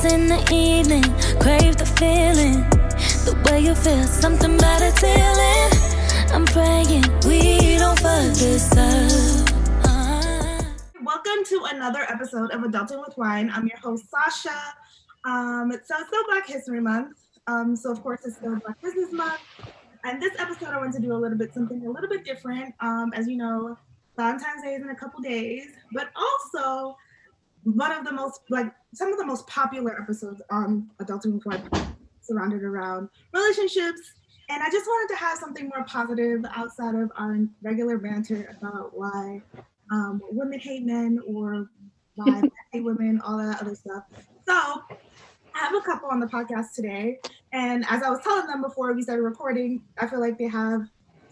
kiss in the evening, crave the feeling. The way you feel, something about a feeling. I'm praying we don't fuck this up. Uh. Welcome to another episode of Adulting with Wine. I'm your host, Sasha. Um, so it's still Black History Month. Um, so of course it's still Black Business Month. And this episode I want to do a little bit something a little bit different. Um, as you know, Valentine's Day is in a couple days, but also one of the most like some of the most popular episodes on Adulting with surrounded around relationships. And I just wanted to have something more positive outside of our regular banter about why um, women hate men or why men hate women, all that other stuff. So I have a couple on the podcast today. And as I was telling them before we started recording, I feel like they have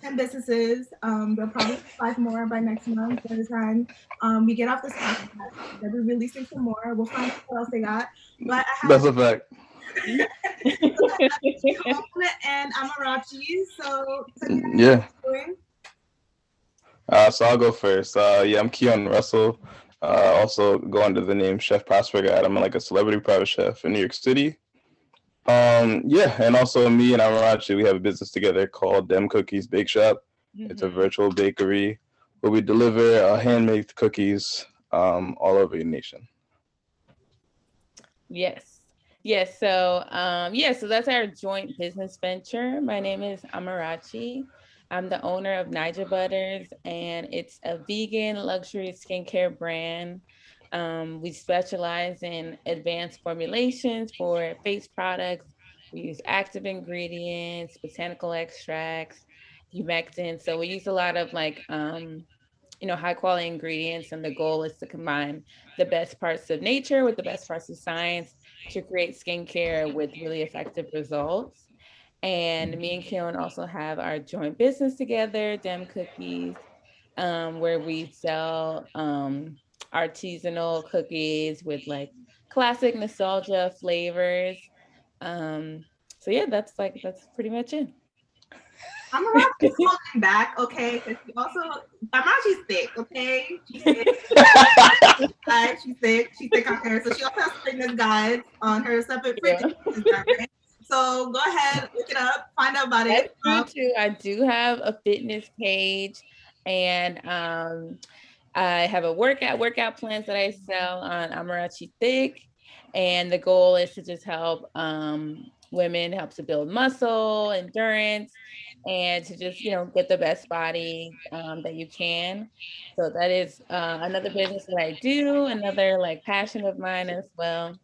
10 businesses. Um, they'll probably five more by next month by the time um, we get off this podcast. They'll be releasing some more. We'll find out what else they got. But I have That's a fact. and Amarachi. So, Yeah. Uh, so I'll go first. Uh, yeah, I'm Keyhone Russell. Uh, also go under the name Chef Prosper. I'm like a celebrity private chef in New York City. Um, yeah, and also me and Amarachi, we have a business together called Dem Cookies Bake Shop. It's a virtual bakery where we deliver uh, handmade cookies um, all over the nation. Yes. Yes. So, um, yeah, so that's our joint business venture. My name is Amarachi. I'm the owner of Naija Butters, and it's a vegan luxury skincare brand. Um, we specialize in advanced formulations for face products. We use active ingredients, botanical extracts, humectants. So we use a lot of like, um, you know, high quality ingredients, and the goal is to combine the best parts of nature with the best parts of science to create skincare with really effective results. And me and Keyhone also have our joint business together, Dem Cookies, um, where we sell um, artisanal cookies with like classic nostalgia flavors. Um, so yeah, that's like that's pretty much it. I'm around holding back, okay? Because she also, Amarachi's thick, okay? She's uh, she's thick. She's thick on her. So she also has fitness guides on her separate Yeah. So go ahead, look it up, find out about That's it. true too. I do have a fitness page and um I have a workout workout plans that I sell on Amarachi Thick. And the goal is to just help um women, help to build muscle, endurance, and to just, you know, get the best body um, that you can. So that is uh, another business that I do, another like passion of mine as well.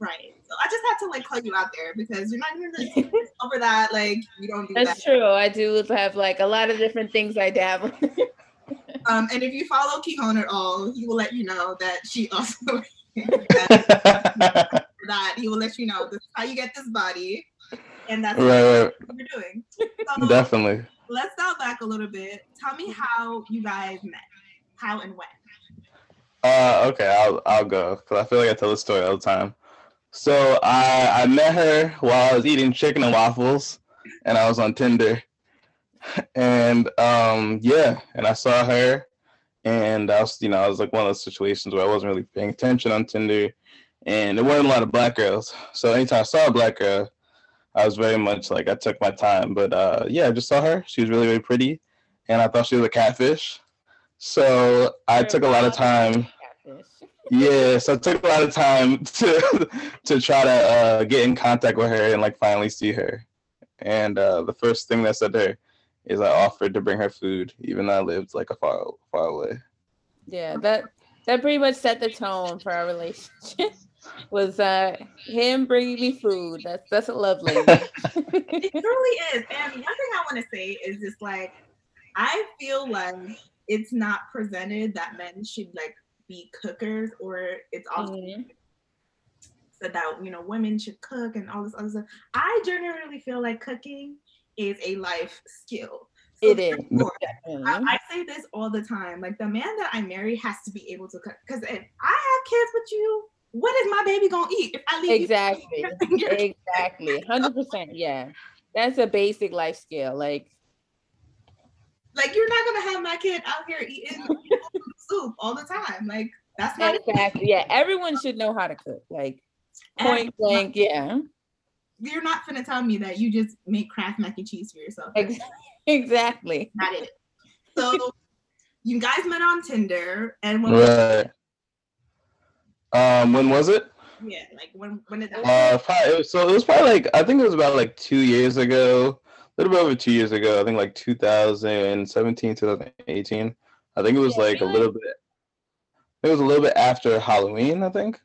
right. So I just had to like call you out there because you're not even gonna over that. Like you don't do That's that. true. I do have like a lot of different things I dabble. Um, and if you follow Keyhone at all, he will let you know that she also that he will let you know this is how you get this body, and that's Right, what you're doing. So Definitely. let's dial back a little bit. Tell me how you guys met, how and when. Uh, okay, I'll I'll go because I feel like I tell the story all the time. So I I met her while I was eating chicken and waffles, and I was on Tinder, and um yeah, and I saw her, and I was you know I was like one of those situations where I wasn't really paying attention on Tinder, and there weren't a lot of black girls. So anytime I saw a black girl, I was very much like I took my time. But uh yeah, I just saw her. She was really really pretty, and I thought she was a catfish. So I took a lot of time. Yeah, so it took a lot of time to to try to uh, get in contact with her and like finally see her. And uh, the first thing that I said to her is I offered to bring her food, even though I lived like a far far away. Yeah, that that pretty much set the tone for our relationship. Was uh him bringing me food. That's that's lovely. It truly is. And one thing I want to say is just like, I feel like it's not presented that men should like be cookers, or it's also Mhm. said that you know women should cook and all this other stuff. I generally feel like cooking is a life skill. It is. I, Mhm. I say this all the time. Like the man that I marry has to be able to cook. Because if I have kids with you, what is my baby gonna eat if I leave you- Exactly. Exactly. Hundred percent. Yeah. That's a basic life skill. Like Like you're not gonna have my kid out here eating soup all the time. Like That's not exactly. Yeah, everyone should know how to cook. Like point blank. Yeah. You're not gonna tell me that you just make Kraft mac and cheese for yourself. Exactly. Not it. So you guys met on Tinder, and when right. Um, when was it? Yeah, like when when did that? Uh, probably, so it was probably like I think it was about like two years ago, a little bit over two years ago. I think like 2017, 2018. I think it was yeah, like a little bit. It was a little bit after Halloween, I think.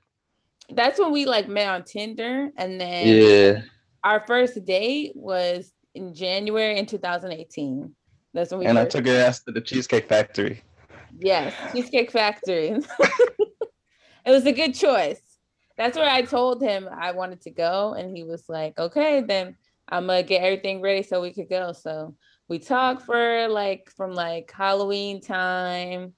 That's when we like met on Tinder, and then yeah, our first date was in January in 2018. That's when we. And. I took her ass to the Cheesecake Factory. Yes, Cheesecake Factory. it was a good choice. That's where I told him I wanted to go, and he was like, "Okay, then I'm gonna get everything ready so we could go." So we talked for like from like Halloween time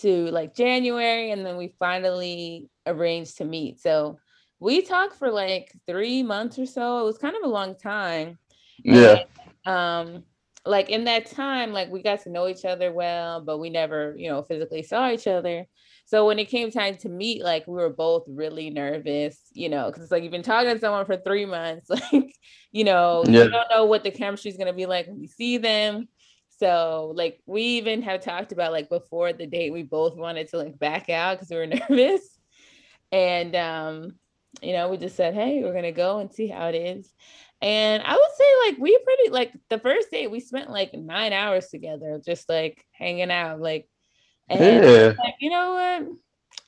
to like January, and then we finally arranged to meet. So we talked for like three months or so. It was kind of a long time. Yeah. And, um, like in that time, like we got to know each other well, but we never, you know, physically saw each other. So when it came time to meet, like we were both really nervous, you know, because it's like you've been talking to someone for three months, like, you know, yeah. you don't know what the chemistry is gonna be like when you see them. So like we even have talked about like before the date, we both wanted to like back out because we were nervous. And um, you know, we just said, hey, we're gonna go and see how it is. And I would say like we pretty like the first date we spent like nine hours together, just like hanging out, like and yeah. like, you know what?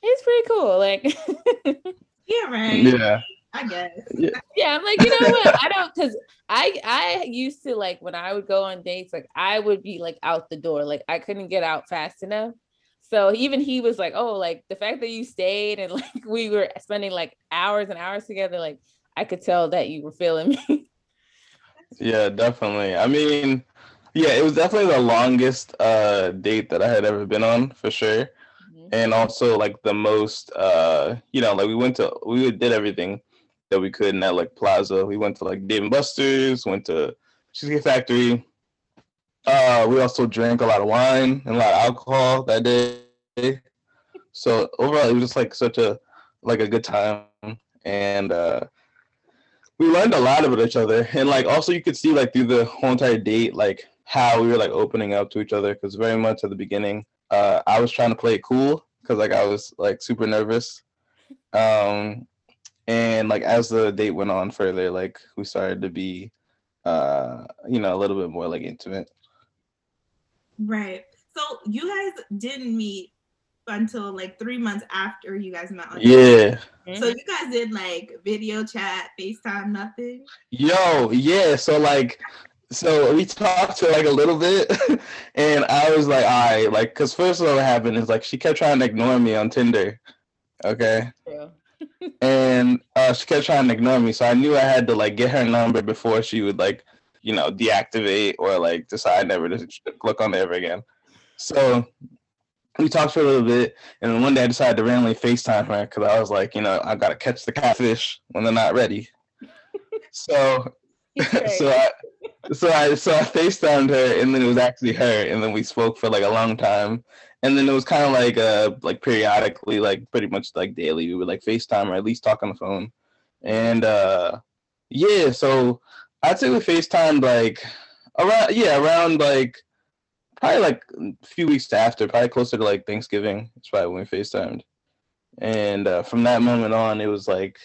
It's pretty cool. Like Yeah, right. Yeah. I guess. Yeah. yeah, I'm like, you know what? I don't cause I I used to like when I would go on dates, like I would be like out the door. Like I couldn't get out fast enough. So even he was like, Oh, like the fact that you stayed and like we were spending like hours and hours together, like I could tell that you were feeling me. yeah, definitely. I mean, yeah, it was definitely the longest uh date that I had ever been on for sure. Mm-hmm. And also like the most uh you know, like we went to we did everything that we could in that like plaza. We went to like Dave and Buster's, went to Cheesecake Factory. Uh we also drank a lot of wine and a lot of alcohol that day. So overall it was just like such a like a good time. And uh we learned a lot about each other and like also you could see like through the whole entire date like how we were like opening up to each other because very much at the beginning uh i was trying to play it cool because like i was like super nervous um and like as the date went on further like we started to be uh you know a little bit more like intimate right so you guys didn't meet until like three months after you guys met. On yeah. So you guys did like video chat, FaceTime, nothing. Yo, yeah. So like, so we talked to like a little bit, and I was like, all right, like, cause first of all, what happened is like she kept trying to ignore me on Tinder. Okay. Yeah. And uh, she kept trying to ignore me, so I knew I had to like get her number before she would like, you know, deactivate or like decide never to look on there ever again. So we talked for a little bit, and then one day I decided to randomly FaceTime her because I was like, you know, I gotta catch the catfish when they're not ready. so, so I, so I, so I FaceTimed her, and then it was actually her, and then we spoke for like a long time, and then it was kind of like uh like periodically, like pretty much like daily, we would like FaceTime or at least talk on the phone, and uh yeah, so I'd say we FaceTimed like around yeah around like probably like a few weeks after, probably closer to like Thanksgiving. That's probably when we FaceTimed. And uh, from that moment on, it was like,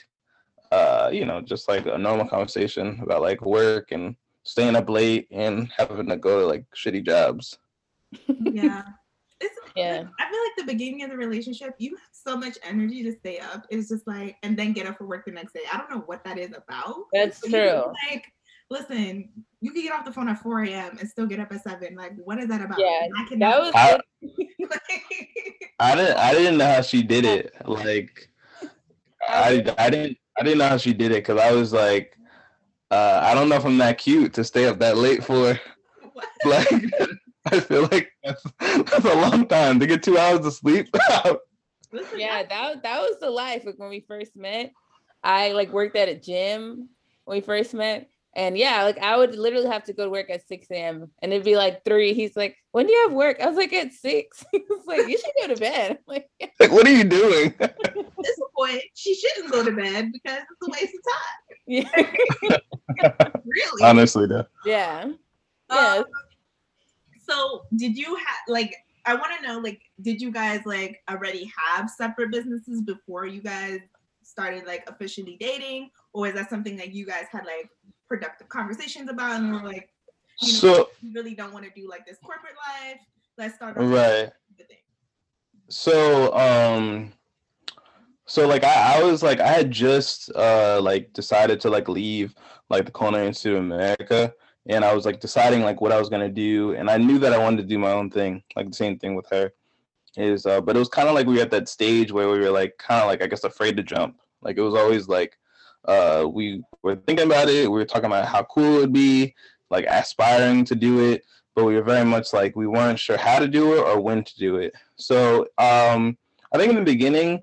uh, you know, just like a normal conversation about like work and staying up late and having to go to like shitty jobs. Yeah. It's, yeah. I feel like the beginning of the relationship, you have so much energy to stay up. It's just like, and then get up for work the next day. I don't know what that is about. That's true. Like, listen, you can get off the phone at 4 a.m. and still get up at seven. Like, what is that about? Yeah, I can that was. I, I didn't. I didn't know how she did it. Like, I I didn't. I didn't know how she did it because I was like, uh, I don't know if I'm that cute to stay up that late for. What? Like, I feel like that's, that's a long time to get two hours of sleep. yeah, that that was the life. Like when we first met, I like worked at a gym when we first met, And yeah, like I would literally have to go to work at 6 a.m. and it'd be like three. He's like, when do you have work? I was like, at six. He was like, you should go to bed. I'm like, Like, what are you doing? At this point, she shouldn't go to bed because it's a waste of time. yeah. Really. Honestly, though. yeah. Yeah. Um, so did you have like I want to know like did you guys like already have separate businesses before you guys started like officially dating? Or is that something that you guys had like productive conversations about and were like you know So we really don't want to do like this corporate life? Let's start right. So um so like I, I was like I had just uh like decided to like leave like the Culinary Institute of America and I was like deciding like what I was gonna do and I knew that I wanted to do my own thing, like the same thing with her. Is uh but it was kind of like we were at that stage where we were like kind of like I guess afraid to jump. Like it was always like uh we were thinking about it, we were talking about how cool it would be, like aspiring to do it, but we were very much like we weren't sure how to do it or when to do it. So um I think in the beginning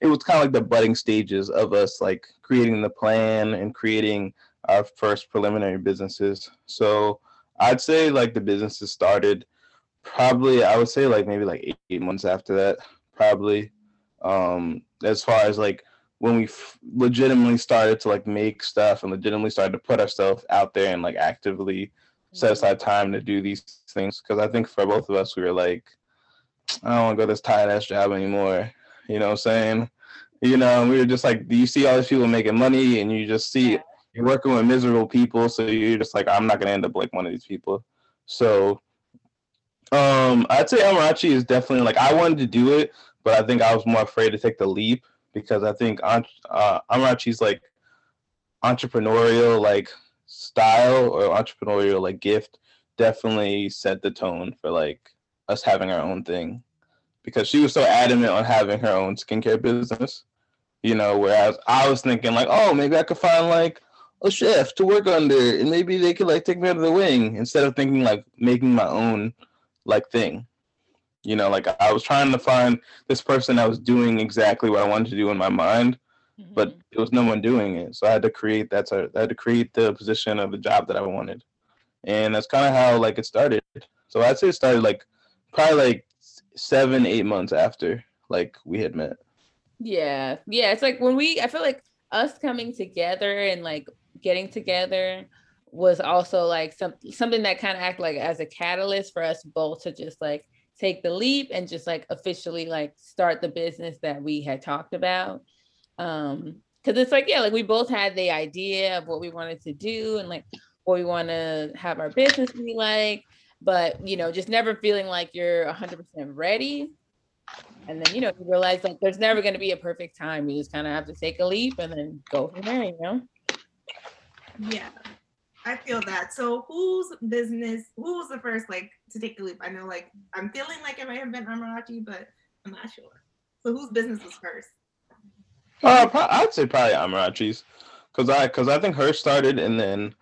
it was kind of like the budding stages of us like creating the plan and creating our first preliminary businesses. So I'd say like the businesses started probably I would say like maybe like eight, eight months after that, probably. Um, as far as like when we f- legitimately started to like make stuff and legitimately started to put ourselves out there and like actively set aside time to do these things because I think for both of us we were like, I don't want to go this tired ass job anymore. You know what I'm saying? You know, we were just like, do you see all these people making money and you just see Yeah. You're working with miserable people, so you're just like, I'm not gonna end up like one of these people. So um I'd say Amarachi is definitely like I wanted to do it, but I think I was more afraid to take the leap because I think uh, Amarachi's like entrepreneurial like style or entrepreneurial like gift definitely set the tone for like us having our own thing because she was so adamant on having her own skincare business you know whereas i was thinking like oh maybe i could find like a chef to work under and maybe they could like take me under the wing instead of thinking like making my own like thing you know like i was trying to find this person that was doing exactly what i wanted to do in my mind but Mhm. there was no one doing it. So I had to create that. So I had to create the position of the job that I wanted, and that's kind of how like it started. So I'd say it started like probably like seven, eight months after like we had met. Yeah. Yeah. It's like when we, I feel like us coming together and like getting together was also like some, something that kind of acted like as a catalyst for us both to just like take the leap and just like officially like start the business that we had talked about. Um, because it's like, yeah, like we both had the idea of what we wanted to do and like what we want to have our business be like, but you know, just never feeling like you're 100% ready. And then you know you realize like there's never going to be a perfect time. You just kind of have to take a leap and then go from there you know Yeah, I feel that. So, whose business? Who was the first like to take the leap? I know, like, I'm feeling like it might have been Amarachi, but I'm not sure. So, whose business was first? Uh, I'd say probably Amarachi's, cause I cause I think her started and then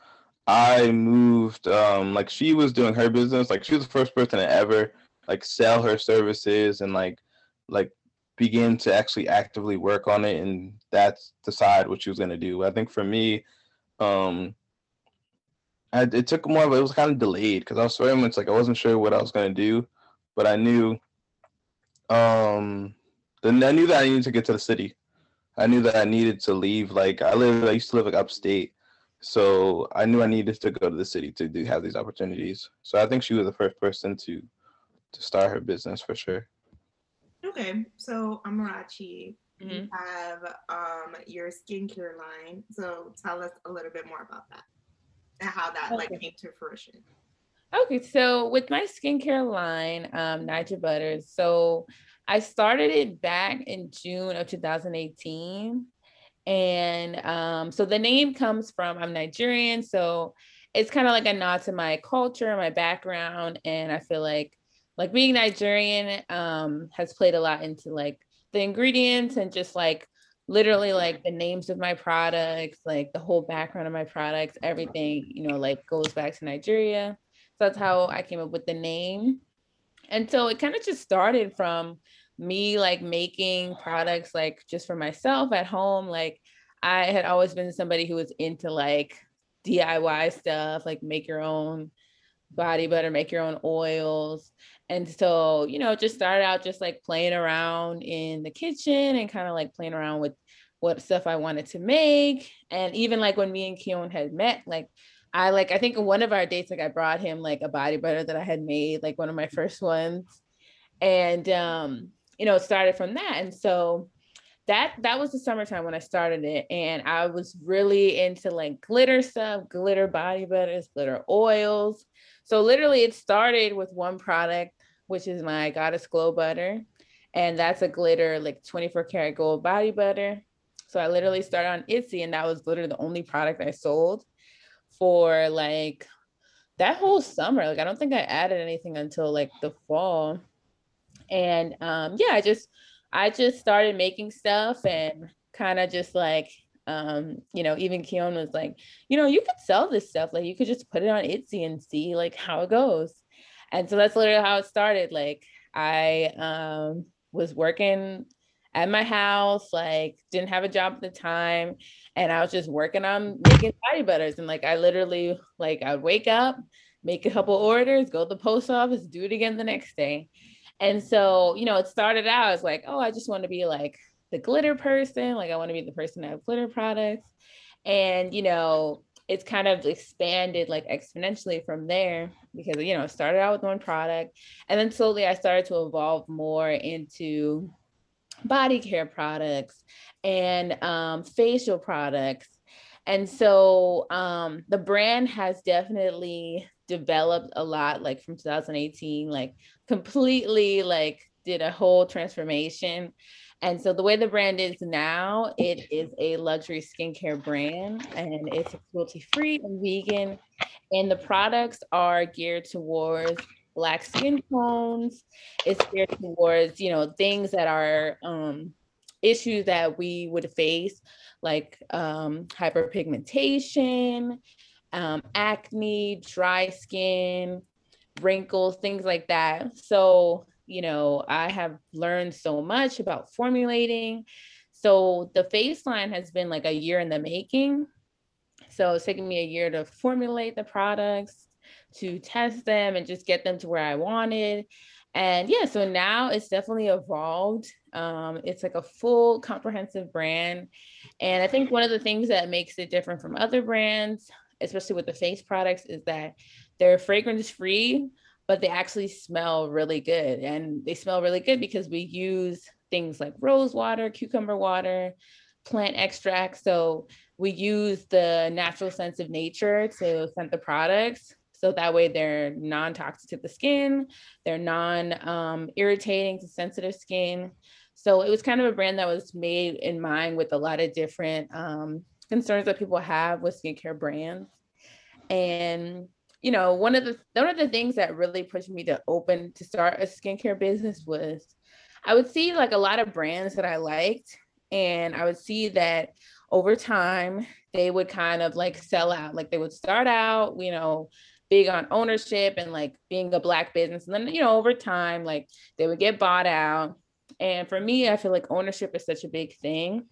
I moved. Um, like she was doing her business. Like she was the first person to ever like sell her services and like like begin to actually actively work on it and that's decide what she was gonna do. I think for me, um, I, it took more of it was kind of delayed because I was very much like I wasn't sure what I was gonna do, but I knew, um, then I knew that I needed to get to the city. I knew that I needed to leave. Like I live, I used to live like upstate, so I knew I needed to go to the city to do have these opportunities. So I think she was the first person to to start her business for sure. Okay, so Amarachi, you Mhm. have um your skincare line. So, tell us a little bit more about that and how that like came to fruition. okay so with my skincare line um Naija butters so i started it back in june of 2018 and um so the name comes from i'm nigerian so it's kind of like a nod to my culture my background and i feel like like being nigerian um has played a lot into like the ingredients and just like literally like the names of my products like the whole background of my products everything you know like goes back to nigeria. So that's how i came up with the name. And so it kind of just started from me like making products like just for myself at home. Like i had always been somebody who was into like DIY stuff, like make your own body butter, make your own oils. And so, you know, just started out just like playing around in the kitchen and kind of like playing around with what stuff I wanted to make. And even like when me and Keyhone had met, like I like I think one of our dates, like I brought him like a body butter that I had made, like one of my first ones. And um, you know, started from that. And so that that was the summertime when I started it. And I was really into like glitter stuff, glitter body butters, glitter oils. So literally it started with one product, which is my Goddess Glow Butter. And that's a glitter like 24 karat gold body butter. So I literally started on Etsy and that was literally the only product I sold for like that whole summer. Like I don't think I added anything until like the fall. And um yeah, I just I just started making stuff and kind of just like um, you know, even Keyhone was like, you know, you could sell this stuff. Like you could just put it on Etsy and see like how it goes. And so that's literally how it started. Like I um was working at my house, like didn't have a job at the time. And I was just working on making body butters. And like I literally like I would wake up, make a couple orders, go to the post office, do it again the next day. And so, you know, it started out as like, oh, I just want to be like the glitter person. Like I want to be the person that have glitter products. And, you know, it's kind of expanded like exponentially from there because, you know, it started out with one product. And then slowly I started to evolve more into body care products and um, facial products. And so um, the brand has definitely developed a lot, like from 2018, like completely like did a whole transformation. And so the way the brand is now, it is a luxury skincare brand and it's cruelty free and vegan. And the products are geared towards black skin tones. It's geared towards, you know, things that are um, issues that we would face, like um, hyperpigmentation, um, acne, dry skin, wrinkles, things like that. So, you know, I have learned so much about formulating. So the face line has been like a year in the making. So it's taken me a year to formulate the products, to test them and just get them to where I wanted. And yeah, so now it's definitely evolved. Um, it's like a full comprehensive brand. And I think one of the things that makes it different from other brands, especially with the face products, is that they're fragrance free, but they actually smell really good. And they smell really good because we use things like rose water, cucumber water, plant extract. So we use the natural sense of nature to scent the products so that way they're non-toxic to the skin, they're non-irritating um, to sensitive skin. So it was kind of a brand that was made in mind with a lot of different um, concerns that people have with skincare brands. And you know, one of the one of the things that really pushed me to open to start a skincare business was I would see like a lot of brands that I liked, and I would see that over time they would kind of like sell out. Like they would start out, you know, big on ownership and like being a black business. And then, you know, over time, like they would get bought out. And for me, I feel like ownership is such a big thing.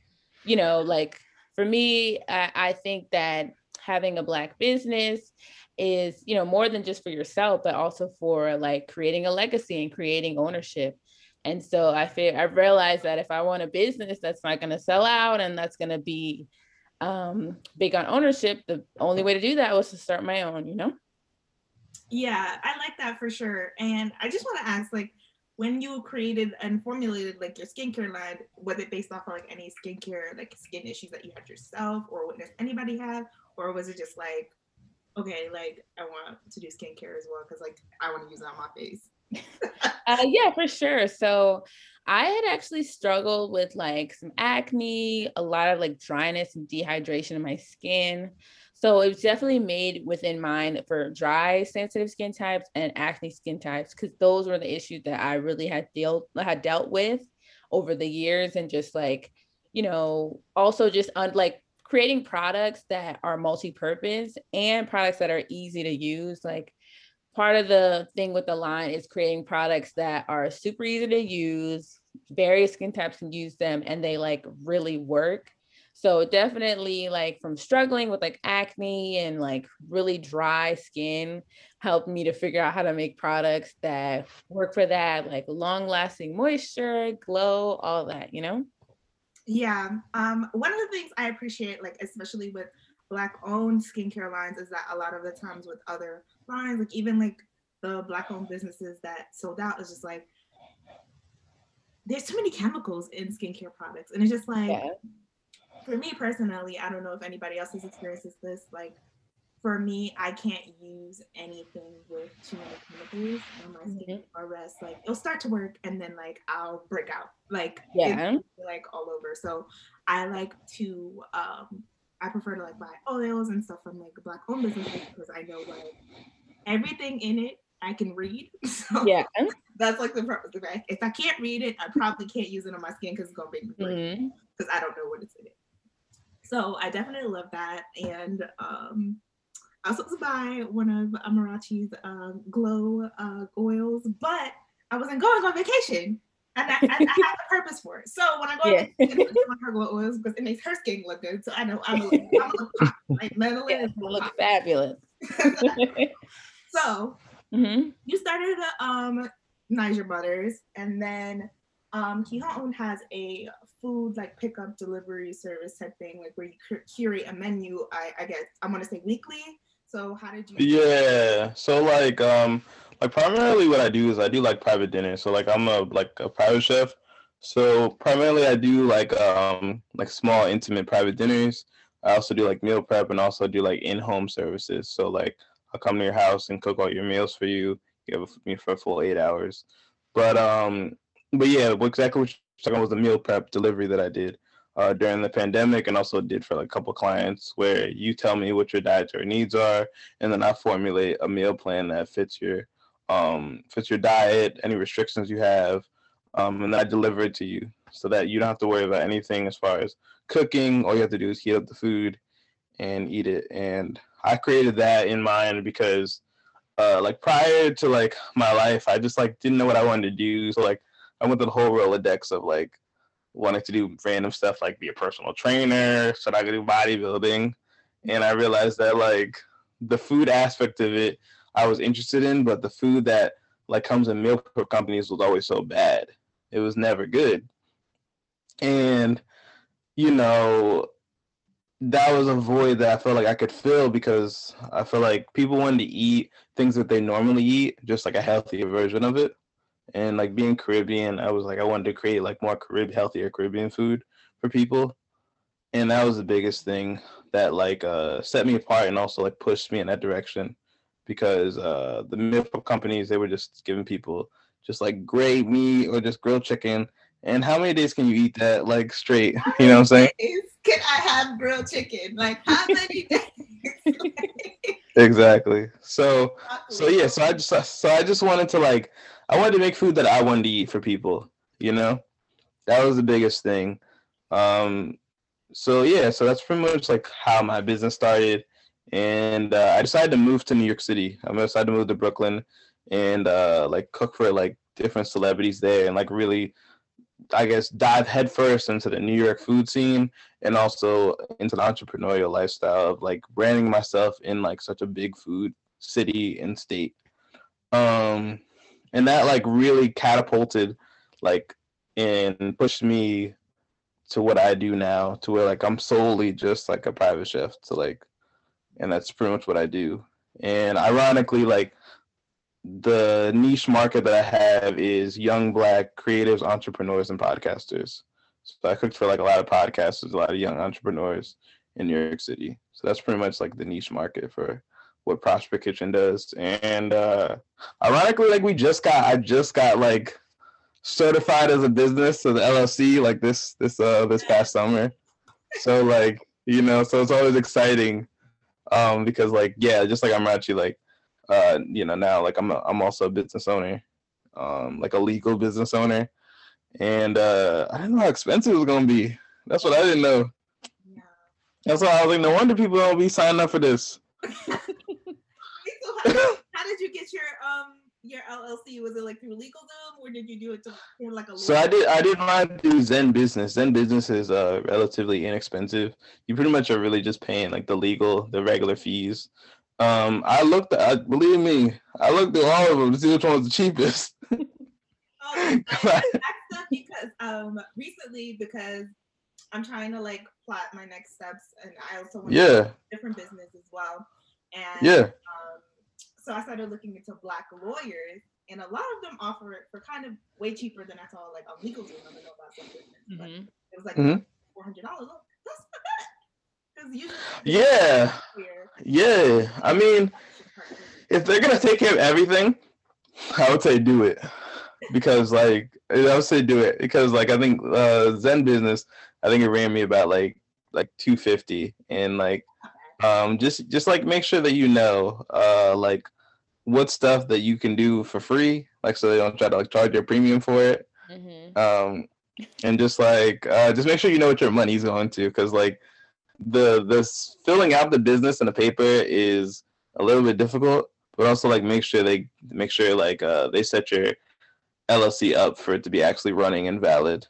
You know, like for me, I, I think that having a black business is, you know, more than just for yourself, but also for like creating a legacy and creating ownership. And so I feel I realized that if I want a business that's not going to sell out and that's going to be um, big on ownership, the only way to do that was to start my own, you know? Yeah, I like that for sure. And I just want to ask, like, when you created and formulated like your skincare line, was it based off of like any skincare, like skin issues that you had yourself or witnessed anybody have, or was it just like, okay, like I want to do skincare as well because like I want to use it on my face. uh, yeah, for sure. So I had actually struggled with like some acne, a lot of like dryness and dehydration in my skin. So it was definitely made within mind for dry, sensitive skin types and acne skin types because those were the issues that I really had dealt had dealt with over the years, and just like you know, also just un- like creating products that are multi-purpose and products that are easy to use. Like part of the thing with the line is creating products that are super easy to use. Various skin types can use them, and they like really work So definitely like from struggling with like acne and like really dry skin helped me to figure out how to make products that work for that, like long lasting moisture, glow, all that, you know? Yeah. Um, one of the things I appreciate, like especially with black owned skincare lines, is that a lot of the times with other lines, like even like the black owned businesses that sold out, is just like there's too many chemicals in skincare products, and it's just like yeah. for me personally, I don't know if anybody else has experienced this. Like for me, I can't use anything with too many chemicals on my skin mm-hmm. or rest. Like it'll start to work and then like I'll break out. Like yeah, like all over. So I like to um I prefer to like buy oils and stuff from like black owned businesses because I know like everything in it I can read. So yeah, that's like the purpose. If I, if I can't read it, I probably can't use it on my skin because it's gonna make me break because mm-hmm. I don't know what it's in it. So I definitely love that, and um, I was supposed to buy one of Amarachi's um, glow uh, oils, but I wasn't going on vacation. And I, I, I, have a purpose for it. So when I go yeah. on vacation, I want her glow oils because it makes her skin look good. So I know I'm a look, I'm a look pop. Like Madeline yeah, look fabulous. so mm-hmm. you started um Naija Butters, and then um Keyhone has a food like pickup delivery service type thing, like where you curate a menu. I, I guess I'm gonna say weekly. So how did you? Yeah. So like um like primarily what I do is I do like private dinner. So like I'm a like a private chef. So primarily I do like um like small intimate private dinners. I also do like meal prep and also do like in-home services. So like I'll come to your house and cook all your meals for you. You have me for a full eight hours. But um but yeah, exactly what you're talking was the meal prep delivery that I did uh, during the pandemic and also did for like a couple clients where you tell me what your dietary needs are and then I formulate a meal plan that fits your um, fits your diet, any restrictions you have, um, and then I deliver it to you so that you don't have to worry about anything as far as cooking. All you have to do is heat up the food and eat it. And I created that in mind because uh, like prior to like my life, I just like didn't know what I wanted to do. So like I went through the whole Rolodex of like wanting to do random stuff like be a personal trainer, so I could do bodybuilding. And I realized that like the food aspect of it I was interested in, but the food that like comes in meal prep companies was always so bad. It was never good. And you know, that was a void that I felt like I could fill because I feel like people wanted to eat things that they normally eat, just like a healthier version of it and like being Caribbean, I was like I wanted to create like more Caribbean, healthier Caribbean food for people, and that was the biggest thing that like uh, set me apart and also like pushed me in that direction because uh, the meal companies they were just giving people just like great meat or just grilled chicken. And how many days can you eat that like straight? You know what I'm saying? Can I have grilled chicken? Like how many days? exactly. So so yeah. So I just so I just wanted to like I wanted to make food that I wanted to eat for people. You know, that was the biggest thing. Um, so yeah, so that's pretty much like how my business started, and uh, I decided to move to New York City. I decided to move to Brooklyn and uh, like cook for like different celebrities there, and like really, I guess, dive headfirst into the New York food scene and also into the entrepreneurial lifestyle of like branding myself in like such a big food city and state. Um, and that like really catapulted like and pushed me to what I do now to where like I'm solely just like a private chef to like and that's pretty much what I do. And ironically like the niche market that I have is young black creatives, entrepreneurs and podcasters. So I cooked for like a lot of podcasters, a lot of young entrepreneurs in New York City. So that's pretty much like the niche market for what Prosper Kitchen does. And uh ironically, like we just got I just got like certified as a business to the LLC like this this uh this past summer. So like, you know, so it's always exciting. Um because like yeah, just like I'm actually like uh, you know, now like I'm a, I'm also a business owner. Um, like a legal business owner. And uh I didn't know how expensive it was gonna be. That's what I didn't know. Yeah. That's why I was like, no wonder people don't be signing up for this. how, how did you get your um your LLC? Was it like through LegalZoom, or did you do it to for like a? So I did. I did mine through ZenBusiness. Zen Business is uh relatively inexpensive. You pretty much are really just paying like the legal, the regular fees. Um, I looked. I believe me, I looked through all of them to see which one was the cheapest. Oh, that's because um recently because I'm trying to like plot my next steps, and I also want to yeah, different business as well. And yeah, um, so I started looking into black lawyers, and a lot of them offer it for kind of way cheaper than I saw like on LegalZoom. I don't know about some business, but Mhm. it was like Mhm. four hundred dollars. That's not bad. Because usually, yeah, yeah. I mean, if they're gonna take care of everything, I would say do it. Because like I would say do it. Because like I think uh, ZenBusiness, I think it ran me about like like two fifty. And like um just just like make sure that you know uh like what stuff that you can do for free like so they don't try to like charge your premium for it. Mhm. um and just like uh just make sure you know what your money's going to. Because like the this filling out the business and the paper is a little bit difficult but also like make sure they make sure like uh they set your llc up for it to be actually running and valid.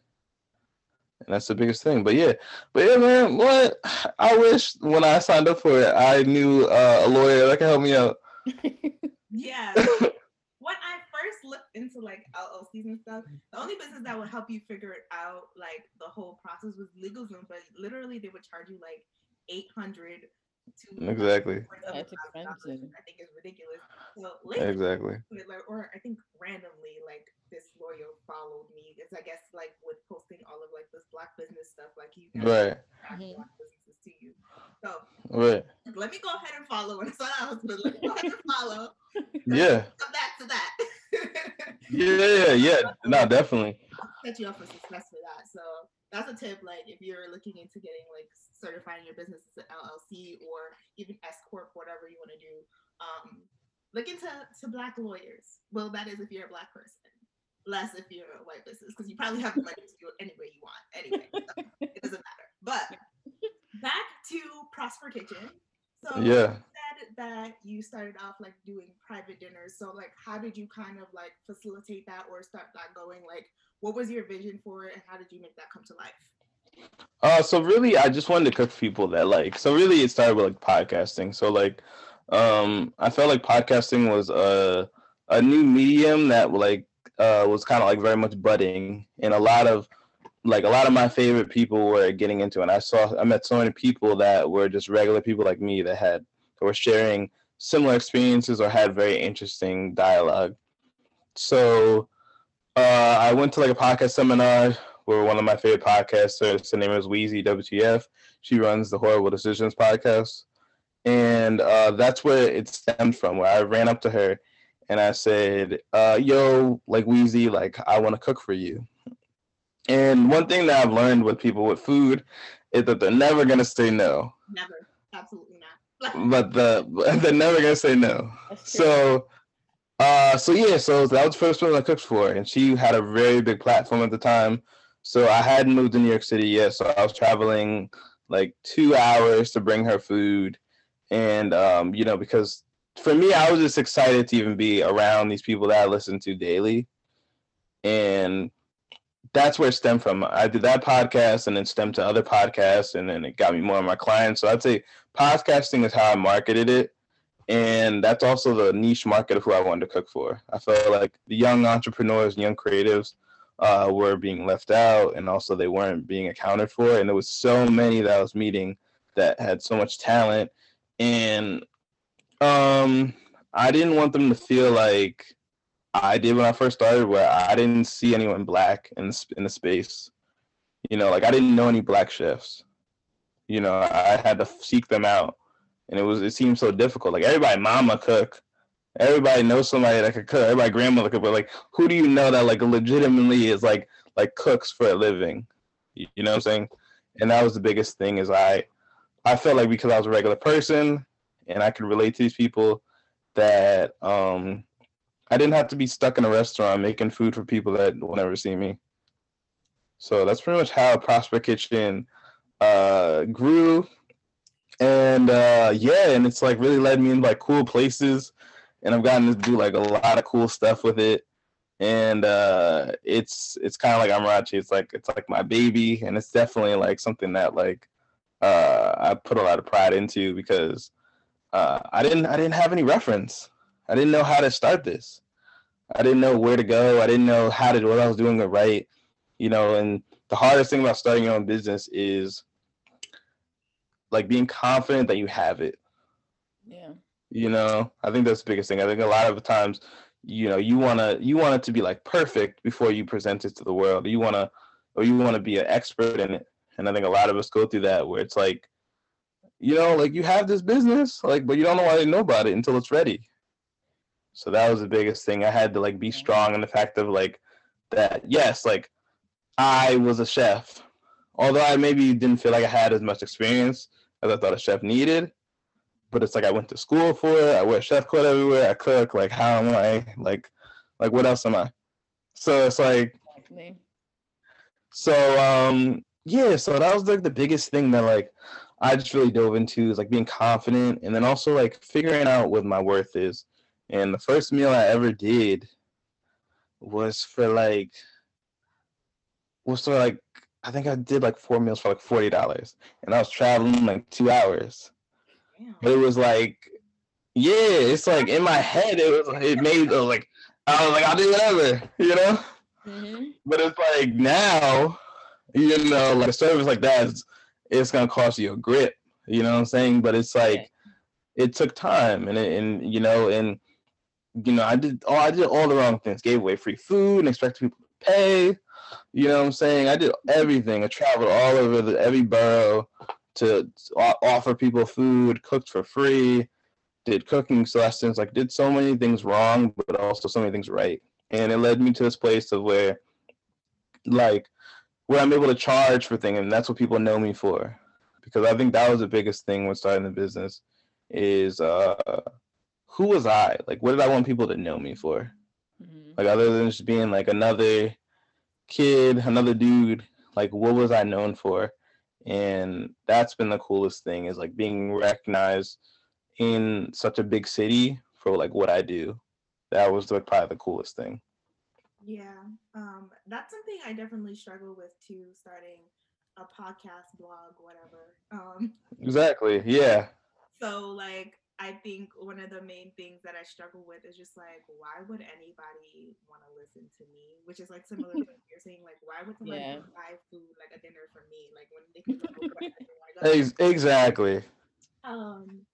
And that's the biggest thing. But yeah. But yeah man what? I wish when i signed up for it i knew uh, a lawyer that could help me out. Yeah. when I first looked into like LLCs and stuff, the only business that would help you figure it out, like the whole process, was LegalZoom. But literally, they would charge you like eight hundred to exactly That's expensive. I think is ridiculous. So later, exactly like, or I think randomly, like this lawyer followed me because I guess like with posting all of like this black business stuff, like you guys right attract black mm-hmm. businesses to you. So right let me go ahead and follow. And it's not else, but let me go ahead and follow. yeah Come back to that. yeah yeah yeah no definitely set you up for success for that. So that's a tip. Like if you're looking into getting like certifying your business as an LLC or even S corp, whatever you want to do, um, look into to black lawyers. Well, that is if you're a black person. Less if you're a white business, because you probably have the money to do it any way you want. Anyway, so it doesn't matter. But back to Prosper Kitchen. So yeah said that you started off like doing private dinners. So like how did you kind of like facilitate that or start that going? Like what was your vision for it and how did you make that come to life? Uh, so really, I just wanted to cook people that like. So really, it started with like podcasting. So like, um, I felt like podcasting was a a new medium that like uh was kind of like very much budding, and a lot of like a lot of my favorite people were getting into it. And I saw I met so many people that were just regular people like me that had that were sharing similar experiences or had very interesting dialogue. So uh, I went to like a podcast seminar where one of my favorite podcasters, her name is Weezy WTF. She runs the Horrible Decisions podcast. And uh, that's where it stemmed from, where I ran up to her and I said, uh, yo, like Weezy, like I want to cook for you. And one thing that I've learned with people with food is that they're never gonna say no. Never. Absolutely. But the they're never gonna say no. So, uh, so yeah, so that was the first one I cooked for, and she had a very big platform at the time. So I hadn't moved to New York City yet, so I was traveling like two hours to bring her food, and um, you know, because for me, I was just excited to even be around these people that I listen to daily, and that's where it stemmed from. I did that podcast, and then stemmed to other podcasts, and then it got me more of my clients. So I'd say podcasting is how I marketed it and that's also the niche market of who I wanted to cook for. I felt like the young entrepreneurs and young creatives uh, were being left out, and also they weren't being accounted for. And there was so many that I was meeting that had so much talent, and um, I didn't want them to feel like I did when I first started, where I didn't see anyone black in the, in the space. You know, like I didn't know any black chefs. You know, I had to seek them out and it was it seemed so difficult. Like everybody, mama cook, everybody knows somebody that could cook. Everybody, grandmother cook, but like, who do you know that like legitimately is like like cooks for a living? You, you know what I'm saying? And that was the biggest thing is I I felt like because I was a regular person and I could relate to these people that um I didn't have to be stuck in a restaurant making food for people that will never see me. So that's pretty much how Prosper Kitchen uh grew and uh yeah and it's like really led me in like cool places and I've gotten to do like a lot of cool stuff with it. And uh, it's it's kind of like Amarachi. It's like it's like my baby, and it's definitely like something that like uh, I put a lot of pride into because uh, I didn't I didn't have any reference. I didn't know how to start this. I didn't know where to go. I didn't know how to do what I was doing it right. You know, and the hardest thing about starting your own business is like being confident that you have it. Yeah. You know, I think that's the biggest thing. I think a lot of times, you know, you wanna you want it to be like perfect before you present it to the world. You wanna or you wanna be an expert in it. And I think a lot of us go through that where it's like, you know, like you have this business, like, but you don't know why they know about it until it's ready. So that was the biggest thing. I had to like be strong in the fact of like that, yes, like I was a chef. Although I maybe didn't feel like I had as much experience as I thought a chef needed. But it's like I went to school for it. I wear chef coat everywhere. I cook. Like how am I? Like, like what else am I? So it's like, so um yeah. So that was like the biggest thing that like I just really dove into is like being confident and then also like figuring out what my worth is. And the first meal I ever did was for like was for like I think I did like four meals for like forty dollars, and I was traveling like two hours. Damn. But it was like, yeah, it's like in my head, it was it made it was like I was like I'll do whatever, you know. Mm-hmm. But it's like now, you know, like a service like that, it's, it's gonna cost you a grip. You know what I'm saying? But it's like it took time, and it, and you know, and you know, I did oh, I did all the wrong things. Gave away free food and expected people to pay. You know what I'm saying? I did everything. I traveled all over the, every borough to offer people food, cooked for free, did cooking lessons, like did so many things wrong, but also so many things right. And it led me to this place of where, like, where I'm able to charge for things, and that's what people know me for. Because I think that was the biggest thing when starting the business is uh who was I? Like what did I want people to know me for? Mm-hmm. Like other than just being like another kid, another dude, like what was I known for? And that's been the coolest thing is like being recognized in such a big city for like what I do. That was like probably the coolest thing. Yeah, um, that's something I definitely struggle with too. Starting a podcast, blog, whatever. Um, exactly. Yeah. So like I think one of the main things that I struggle with is just like, why would anybody want to listen to me? Which is like similar to what you're saying, like, why would somebody yeah. buy food like a dinner for me? Like when they can go exactly. Um,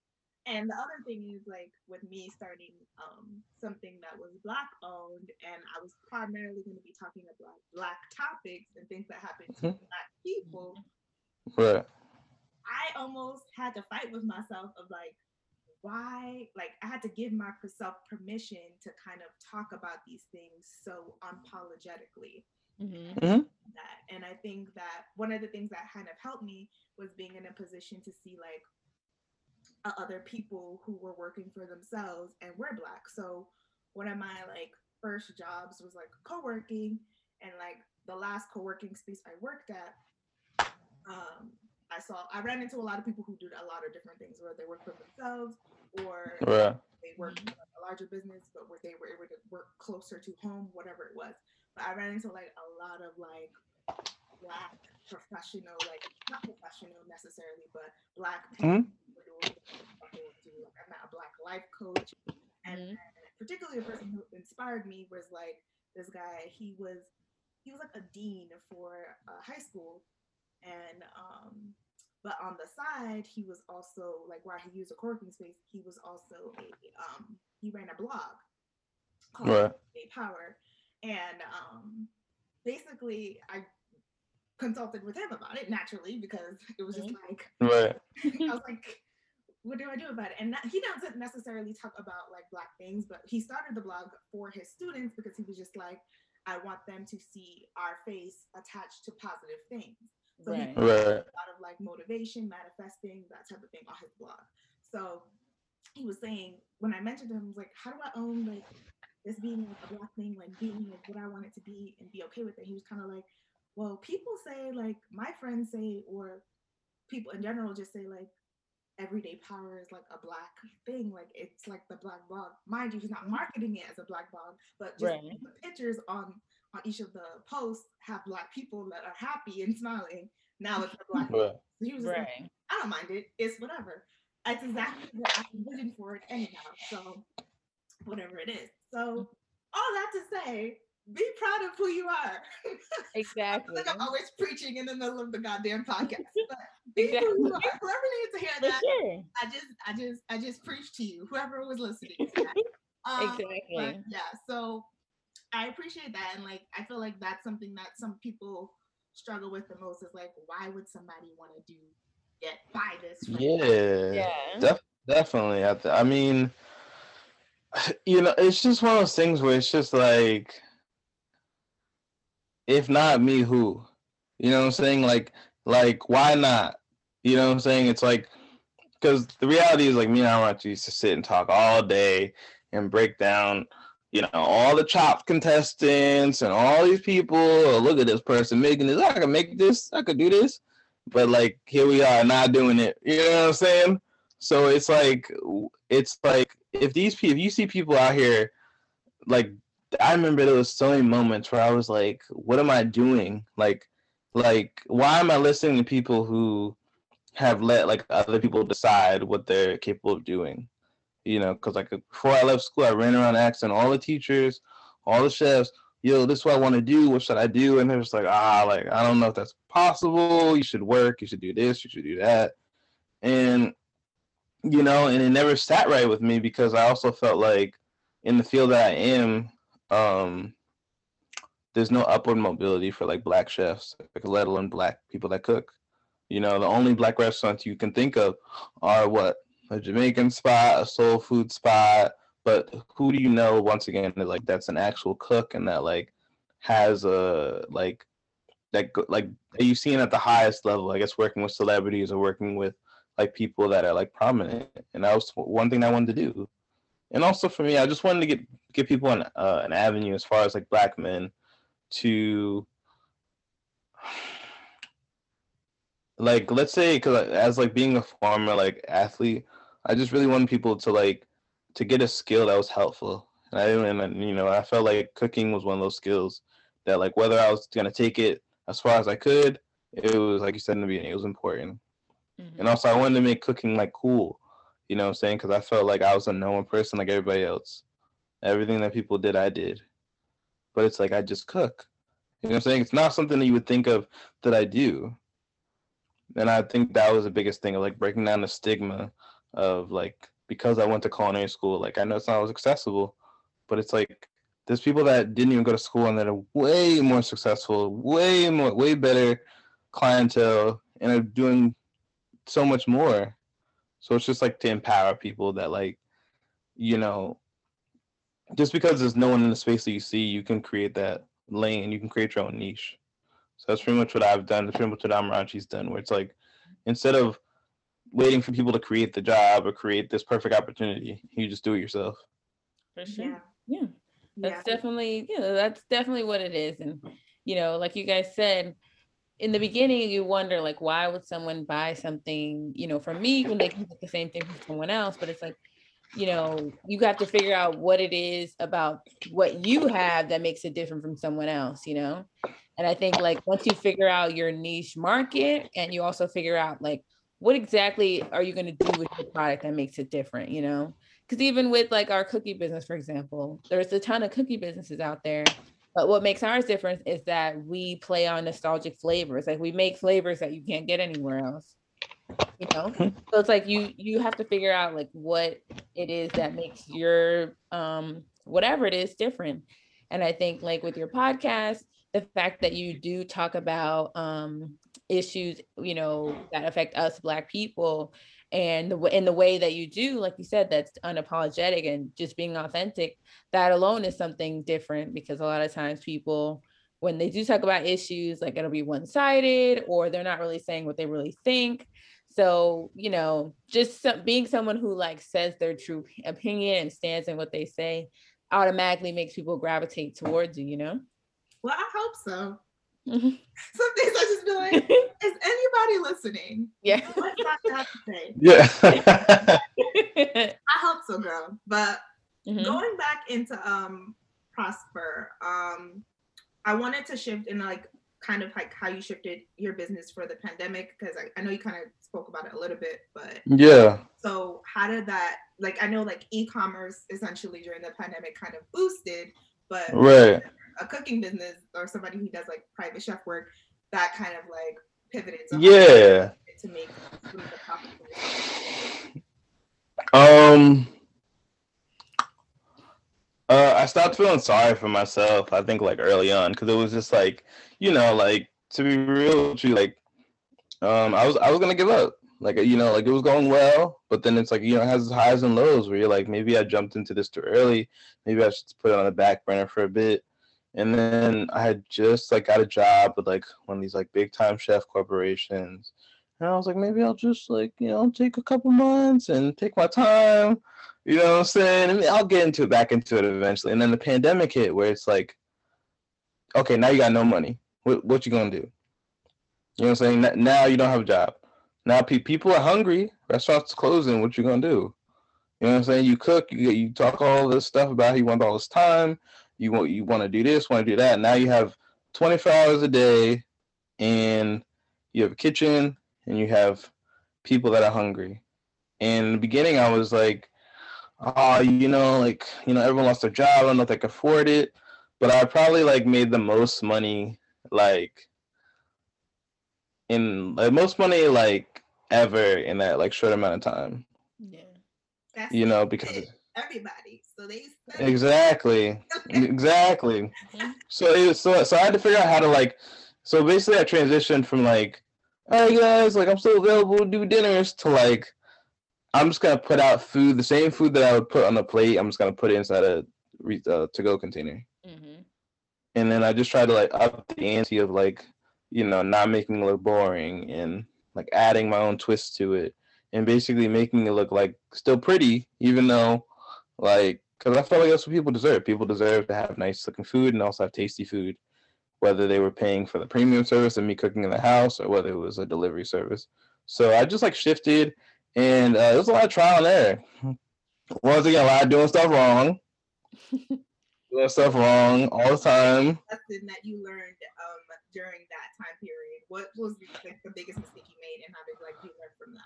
and the other thing is like with me starting um something that was black owned, and I was primarily going to be talking about black topics and things that happen to mm-hmm. black people. Right. I almost had to fight with myself of like why like i had to give myself permission to kind of talk about these things so unapologetically mm-hmm. mm-hmm. that and i think that one of the things that kind of helped me was being in a position to see like uh, other people who were working for themselves and were black so one of my like first jobs was like co-working and like the last co-working space i worked at um, I saw I ran into a lot of people who did a lot of different things, where they work for themselves or right. they work in a larger business, but where they were able to work closer to home, whatever it was. But I ran into like a lot of like black professional, like not professional necessarily, but black people. Mm-hmm. I met a black life coach, and mm-hmm. particularly the person who inspired me was like this guy. He was he was like a dean for a high school, and um, but on the side, he was also like while he used a co-working space, he was also a um, he ran a blog called right. Power, and um, basically I consulted with him about it naturally because it was just like right. I was like, what do I do about it? And that, he doesn't necessarily talk about like black things, but he started the blog for his students because he was just like, I want them to see our face attached to positive things. So right. he right. a lot of like motivation, manifesting, that type of thing on his blog. So he was saying when I mentioned him, I was like, how do I own like this being like a black thing, like being like what I want it to be and be okay with it? He was kind of like, well, people say like my friends say, or people in general just say like, everyday power is like a black thing. Like it's like the black blog. Mind you, he's not marketing it as a black blog, but just Right. the pictures on on each of the posts have black people that are happy and smiling. Now it's a black. But So he was just like, Right. I don't mind it. It's whatever. It's exactly what I envisioned for it anyhow. So whatever it is. So all that to say, be proud of who you are. Exactly. like I'm always preaching in the middle of the goddamn podcast. But be who you are. Whoever needs to hear that, sure. I just I just I just preached to you, whoever was listening. to that. Um, Exactly. yeah, so I appreciate that. And like I feel like that's something that some people struggle with the most is like, why would somebody want to do get buy this from yeah, Yeah. Def- definitely. I, th- I mean, you know, it's just one of those things where it's just like, if not me, who? You know what I'm saying? Like, like why not? You know what I'm saying? It's like, because the reality is like me and Amarachi used to sit and talk all day and break down, you know, all the chopped contestants and all these people. Oh, look at this person making this. I can make this. I could do this. But like here we are not doing it. You know what I'm saying? So it's like it's like if these people, if you see people out here, like I remember there was so many moments where I was like, what am I doing? Like, like why am I listening to people who have let like other people decide what they're capable of doing? You know, because like before I left school, I ran around asking all the teachers, all the chefs, yo, this is what I want to do. What should I do? And they're just like, ah, like I don't know if that's possible. You should work. You should do this. You should do that. And you know, and it never sat right with me because I also felt like in the field that I am, um, there's no upward mobility for like black chefs, like, let alone black people that cook. You know, the only black restaurants you can think of are what a Jamaican spot, a soul food spot. But who do you know? Once again, that like that's an actual cook and that like has a like that like that you've seen at the highest level. I guess working with celebrities or working with like people that are like prominent. And that was one thing I wanted to do. And also for me, I just wanted to get give people an uh, an avenue as far as like black men to like let's say because as like being a former like athlete i just really wanted people to like to get a skill that was helpful. And i didn't and you know i felt like cooking was one of those skills that like whether i was gonna take it as far as i could it was like you said in the beginning it was important. Mhm. and also i wanted to make cooking like cool you know what i'm saying? Because i felt like i was a known person like everybody else. Everything that people did i did. But it's like i just cook. You know what i'm saying? It's not something that you would think of that i do. And I think that was the biggest thing of like breaking down the stigma of like because I went to culinary school, like I know it's not as accessible, but it's like there's people that didn't even go to school and that are way more successful, way more, way better clientele, and are doing so much more. So it's just like to empower people that like, you know, just because there's no one in the space that you see, you can create that lane, you can create your own niche. So that's pretty much what I've done. That's pretty much what Amarachi's done, where it's like instead of waiting for people to create the job or create this perfect opportunity, you just do it yourself. For sure. Yeah. Yeah. That's Yeah. definitely, yeah, that's definitely what it is. And, you know, like you guys said, in the beginning, you wonder, like, why would someone buy something, you know, from me when they can get the same thing from someone else? But it's like, you know, you got to figure out what it is about what you have that makes it different from someone else, you know? And I think, like, once you figure out your niche market and you also figure out, like, what exactly are you going to do with your product that makes it different, you know? because even with like our cookie business for example there's a ton of cookie businesses out there but what makes ours different is that we play on nostalgic flavors like we make flavors that you can't get anywhere else you know so it's like you you have to figure out like what it is that makes your um whatever it is different and i think like with your podcast the fact that you do talk about um issues you know mm. that affect us black people and the, in the way that you do like you said that's unapologetic and just being authentic that alone is something different because a lot of times people when they do talk about issues like it'll be one-sided or they're not really saying what they really think. So you know just some, being someone who like says their true opinion and stands in what they say automatically makes people gravitate towards you you know? Well, I hope so. Mhm. Some days I just be like, is anybody listening? yeah What Sasha has to say. Yeah. I hope so, girl. But Mhm. going back into um prosper um i wanted to shift in like kind of like how you shifted your business for the pandemic because I, I know you kind of spoke about it a little bit but yeah. so how did that like i know like e-commerce essentially during the pandemic kind of boosted but Right. A cooking business or somebody who does like private chef work that kind of like pivoted so how did you Yeah. to make some of the profitable Um. Uh, I stopped feeling sorry for myself. I think like early on because it was just like, you know, like to be real with you, like, um, I was I was gonna give up. Like you know, like it was going well, but then it's like you know it has its highs and lows where you're like maybe I jumped into this too early. Maybe I should put it on the back burner for a bit. And then I had just like got a job with like one of these like big time chef corporations. And I was like, maybe I'll just like, you know, take a couple months and take my time. You know what I'm saying? I mean, I'll get into it back into it eventually. And then the pandemic hit where it's like, okay, now you got no money. What what you gonna do? You know what I'm saying? Now you don't have a job. Now pe- people are hungry. Restaurants closing. What you gonna do? You know what I'm saying? You cook. You you talk all this stuff about you want all this time. You want you want to do this, want to do that. Now you have 24 hours a day, and you have a kitchen, and you have people that are hungry. And in the beginning, I was like, oh, you know, like you know, everyone lost their job. I don't know if they can afford it, but I probably like made the most money like in like most money like ever in that like short amount of time. Yeah. That's You know, because everybody so they exactly, exactly. Mhm. So it was, so so I had to figure out how to like. So basically, I transitioned from like, all right, guys, like I'm still available to do dinners to like, I'm just gonna put out food, the same food that I would put on a plate. I'm just gonna put it inside a re- uh, to-go container, hmm and then I just try to like up the ante of like, you know, not making it look boring and like adding my own twist to it, and basically making it look like still pretty, even though like, because I felt like that's what people deserve. People deserve to have nice looking food and also have tasty food whether they were paying for the premium service and me cooking in the house or whether it was a delivery service. So I just like shifted and uh, it was a lot of trial and error. Once again, a lot of doing stuff wrong. doing stuff wrong all the time. lesson that you learned um during that time period? What was the, like, the biggest mistake you made, and how did like you learn from that?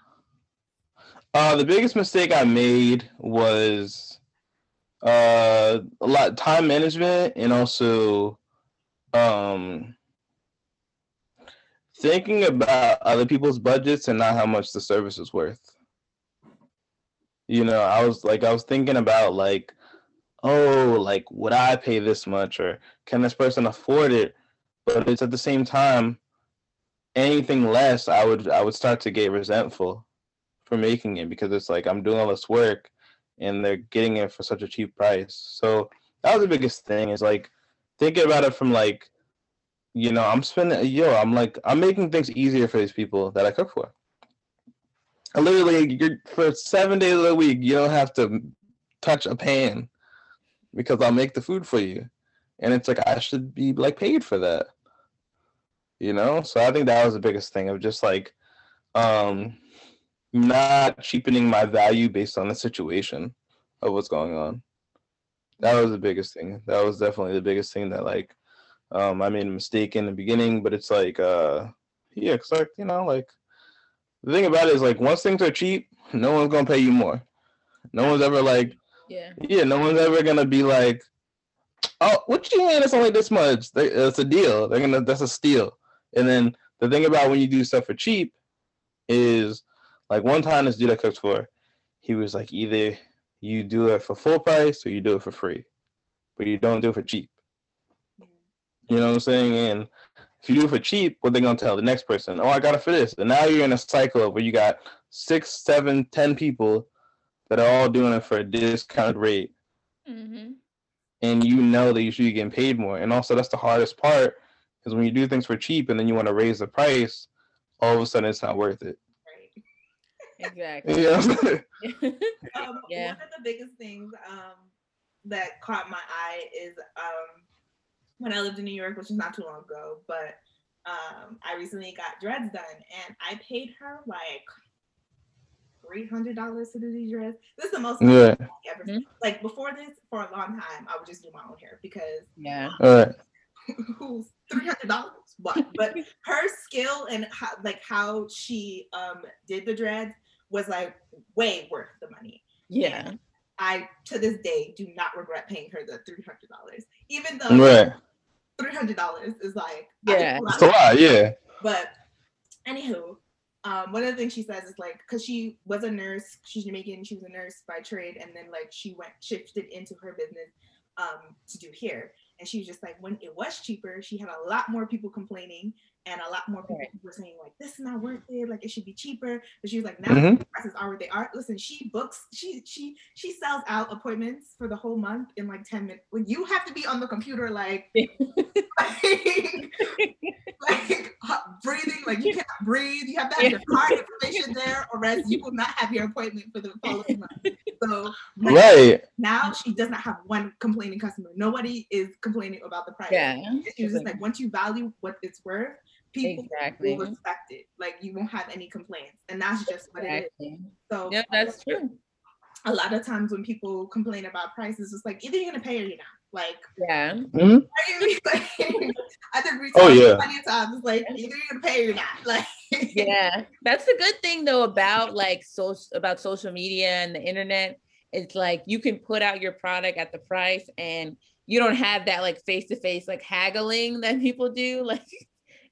Uh, the biggest mistake I made was uh, a lot time management and also um, thinking about other people's budgets and not how much the service is worth. You know, I was like, I was thinking about like, oh, like would I pay this much or can this person afford it? But it's at the same time, anything less, I would I would start to get resentful for making it because it's like I'm doing all this work and they're getting it for such a cheap price. So that was the biggest thing is like thinking about it from like, you know, I'm spending yo, I'm like I'm making things easier for these people that I cook for. I literally you're for seven days of the week, you don't have to touch a pan because I'll make the food for you. And it's like I should be like paid for that. You know? So I think that was the biggest thing of just like um not cheapening my value based on the situation of what's going on. That was the biggest thing. That was definitely the biggest thing that like um I made a mistake in the beginning, but it's like uh yeah, cause like you know like the thing about it is like once things are cheap, no one's gonna pay you more. No one's ever like Yeah. yeah, no one's ever gonna be like, oh, what you mean it's only this much? They- It's a deal. They're gonna that's a steal. And then the thing about when you do stuff for cheap is like one time this dude I cooked for, he was like either you do it for full price or you do it for free, but you don't do it for cheap. You know what I'm saying? And if you do it for cheap, what they gonna tell the next person? Oh, I got it for this. And now you're in a cycle where you got six, seven, ten people that are all doing it for a discounted rate, hmm and you know that you should be getting paid more. And also, that's the hardest part is when you do things for cheap and then you want to raise the price, all of a sudden it's not worth it. Right. Exactly. You know? Um, Yeah. One of the biggest things um, that caught my eye is um, when I lived in New York, which is not too long ago, but um, I recently got dreads done, and I paid her like three hundred dollars to do these dreads. This is the most Yeah. ever. Mhm. Like before this, for a long time, I would just do my own hair because Yeah. All right. who's three hundred dollars? What? But her skill and how, like how she um did the dreads was like way worth the money. Yeah. I to this day do not regret paying her the three hundred dollars, even though Right. three hundred dollars is like Yeah. a It's a lot. Yeah. But anywho, um, one of the things she says is like, because she was a nurse, she's Jamaican, she was a nurse by trade, and then like she went shifted into her business um to do hair. And she was just like, when it was cheaper, she had a lot more people complaining, and a lot more people Right. were saying like, this is not worth it, like it should be cheaper. But she was like, now Mhm. prices are what they are. Listen, she books, she she she sells out appointments for the whole month in like ten minutes. When you have to be on the computer like like, like hot- breathing, like you cannot breathe. You have to have your card information there, or else you will not have your appointment for the following month. So like, Right. now she does not have one complaining customer. Nobody is complaining about the price. Yeah. She was just like, once you value what it's worth, people Exactly. will respect it. Like you won't have any complaints, and that's just what it is. So Yeah, that's true. a lot of times when people complain about prices, it's like either you're gonna pay or you're not. Like Yeah. Mhm. like, I think we Oh, talked yeah. plenty of times. Like either you're gonna pay or you're not. Like yeah that's the good thing though about like social about social media and the internet it's like you can put out your product at the price and you don't have that like face to face like haggling that people do like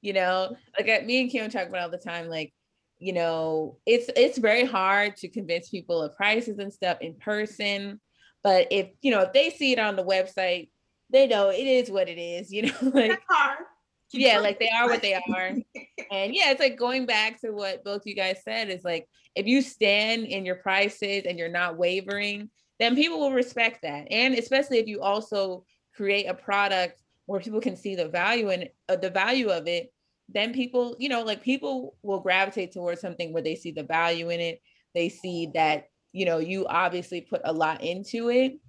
you know like at me and kim talk about all the time like you know it's it's very hard to convince people of prices and stuff in person but if you know if they see it on the website they know it is what it is you know like. Yeah like they are what they are. And yeah it's like going back to what both you guys said is like if you stand in your prices and you're not wavering then people will respect that. And especially if you also create a product where people can see the value and uh, the value of it then people you know like people will gravitate towards something where they see the value in it. They see that you know you obviously put a lot into it.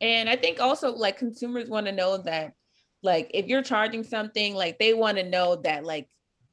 And i think also like consumers want to know that like if you're charging something like they want to know that like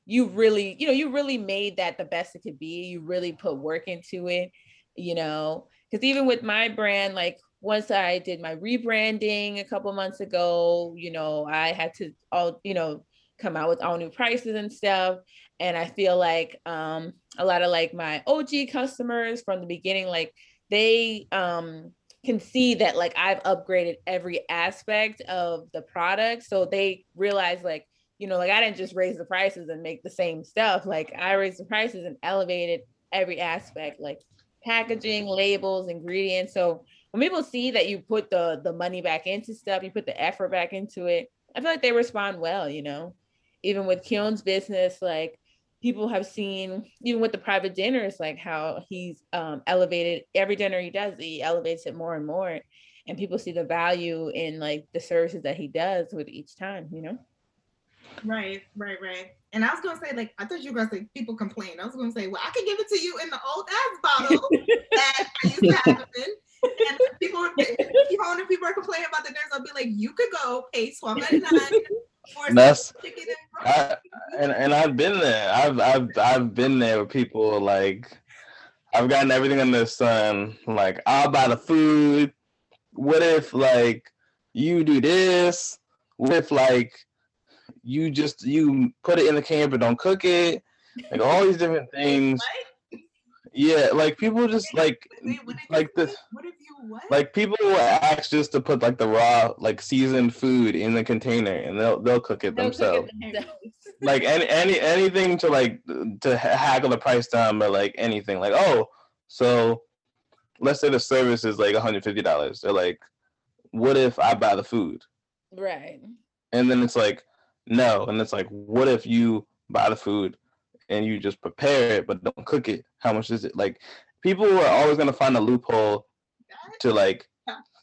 you really you know you really made that the best it could be. You really put work into it you know? Because even with my brand like once i did my rebranding a couple months ago you know i had to all you know come out with all new prices and stuff and i feel like um a lot of like my og customers from the beginning like they um can see that like I've upgraded every aspect of the product. So they realize like, you know, like I didn't just raise the prices and make the same stuff. Like I raised the prices and elevated every aspect, like packaging, labels, ingredients. So when people see that you put the the money back into stuff, you put the effort back into it, I feel like they respond well, you know. Even with Keyhone's business, like people have seen even with the private dinners like how he's um, elevated every dinner he does he elevates it more and more and people see the value in like the services that he does with each time you know Right, right, right. And I was gonna say, like, I thought you were gonna say people complain. I was gonna say, well, I can give it to you in the old ass bottle that I used to have in. And people, you know, when people are complaining about the dinners, I'll be like, you could go pay twelve ninety nine for That's- and I, and and I've been there. I've I've I've been there with people like I've gotten everything under the sun. Like I'll buy the food. What if like you do this? What if like you just you put it in the can but don't cook it? Like all these different things. Yeah, like people just like Wait, what like this What if you what? like people will ask just to put like the raw like seasoned food in the container and they'll they'll cook it They'll cook themselves it themselves. like any any anything to like to ha- haggle the price down but like anything like oh so let's say the service is like $150 they're like what if i buy the food right and then it's like no and it's like what if you buy the food and you just prepare it but don't cook it. How much is it? Like people are always going to find a loophole to like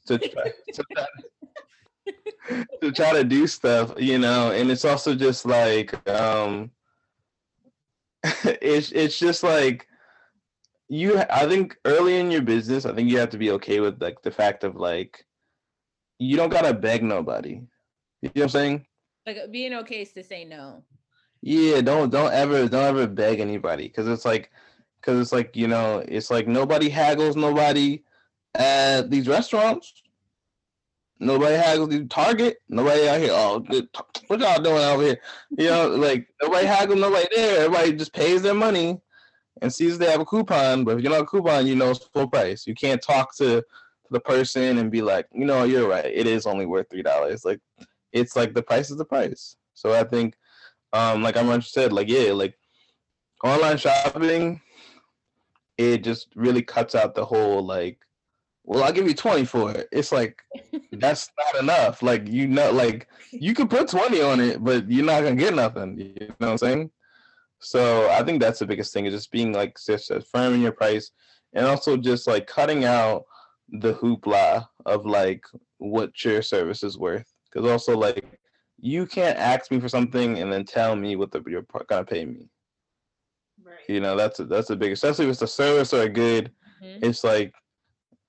to try, to, try, to try to do stuff you know? And it's also just like um it's it's just like you i think early in your business i think you have to be okay with like the fact of like you don't gotta beg nobody. You know what i'm saying? Like being okay is to say no yeah don't don't ever don't ever beg anybody because it's like because it's like you know, it's like nobody haggles nobody at these restaurants. Nobody haggles at Target. Nobody out here. Oh, what y'all doing out here? You know, like nobody haggles nobody there. Everybody just pays their money and sees they have a coupon. But if you don't have a coupon, you know it's full price. You can't talk to the person and be like, you know, you're right. It is only worth three dollars. Like, it's like the price is the price. So I think, um, like I'm said, like yeah, like online shopping, it just really cuts out the whole like well, I'll give you 20 for it. It's like that's not enough. Like you know, like you could put 20 on it, but you're not gonna get nothing. You know what I'm saying? So I think that's the biggest thing is just being like just firm in your price and also just like cutting out the hoopla of like what your service is worth. Because also like you can't ask me for something and then tell me what the, you're gonna pay me. Right. You know that's a, that's a big, especially if it's a service or a good. Mm-hmm. It's like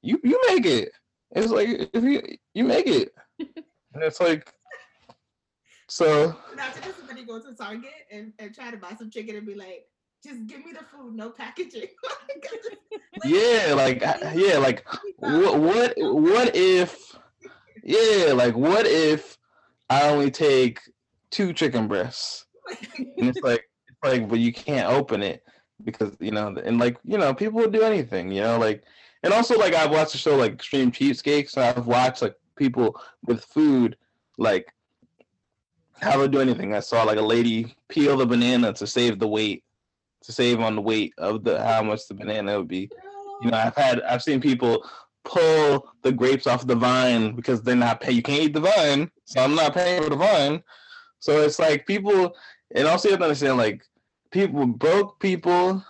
you you make it. It's like if you you make it, and it's like so. Now, to just somebody go to Target and, and try to buy some chicken and be like, just give me the food, no packaging. yeah, like yeah, like what what what if yeah, like what if I only take two chicken breasts? and it's like it's like but you can't open it because you know and like you know people will do anything, you know, like and also like I've watched the show like Extreme Cheapskates, and I've watched like people with food like how to do anything. I saw like a lady peel the banana to save the weight, to save on the weight of the how much the banana would be. You know, I've had I've seen people pull the grapes off the vine because they're not paying. You can't eat the vine, so I'm not paying for the vine. So it's like people, and also you have to understand like people broke people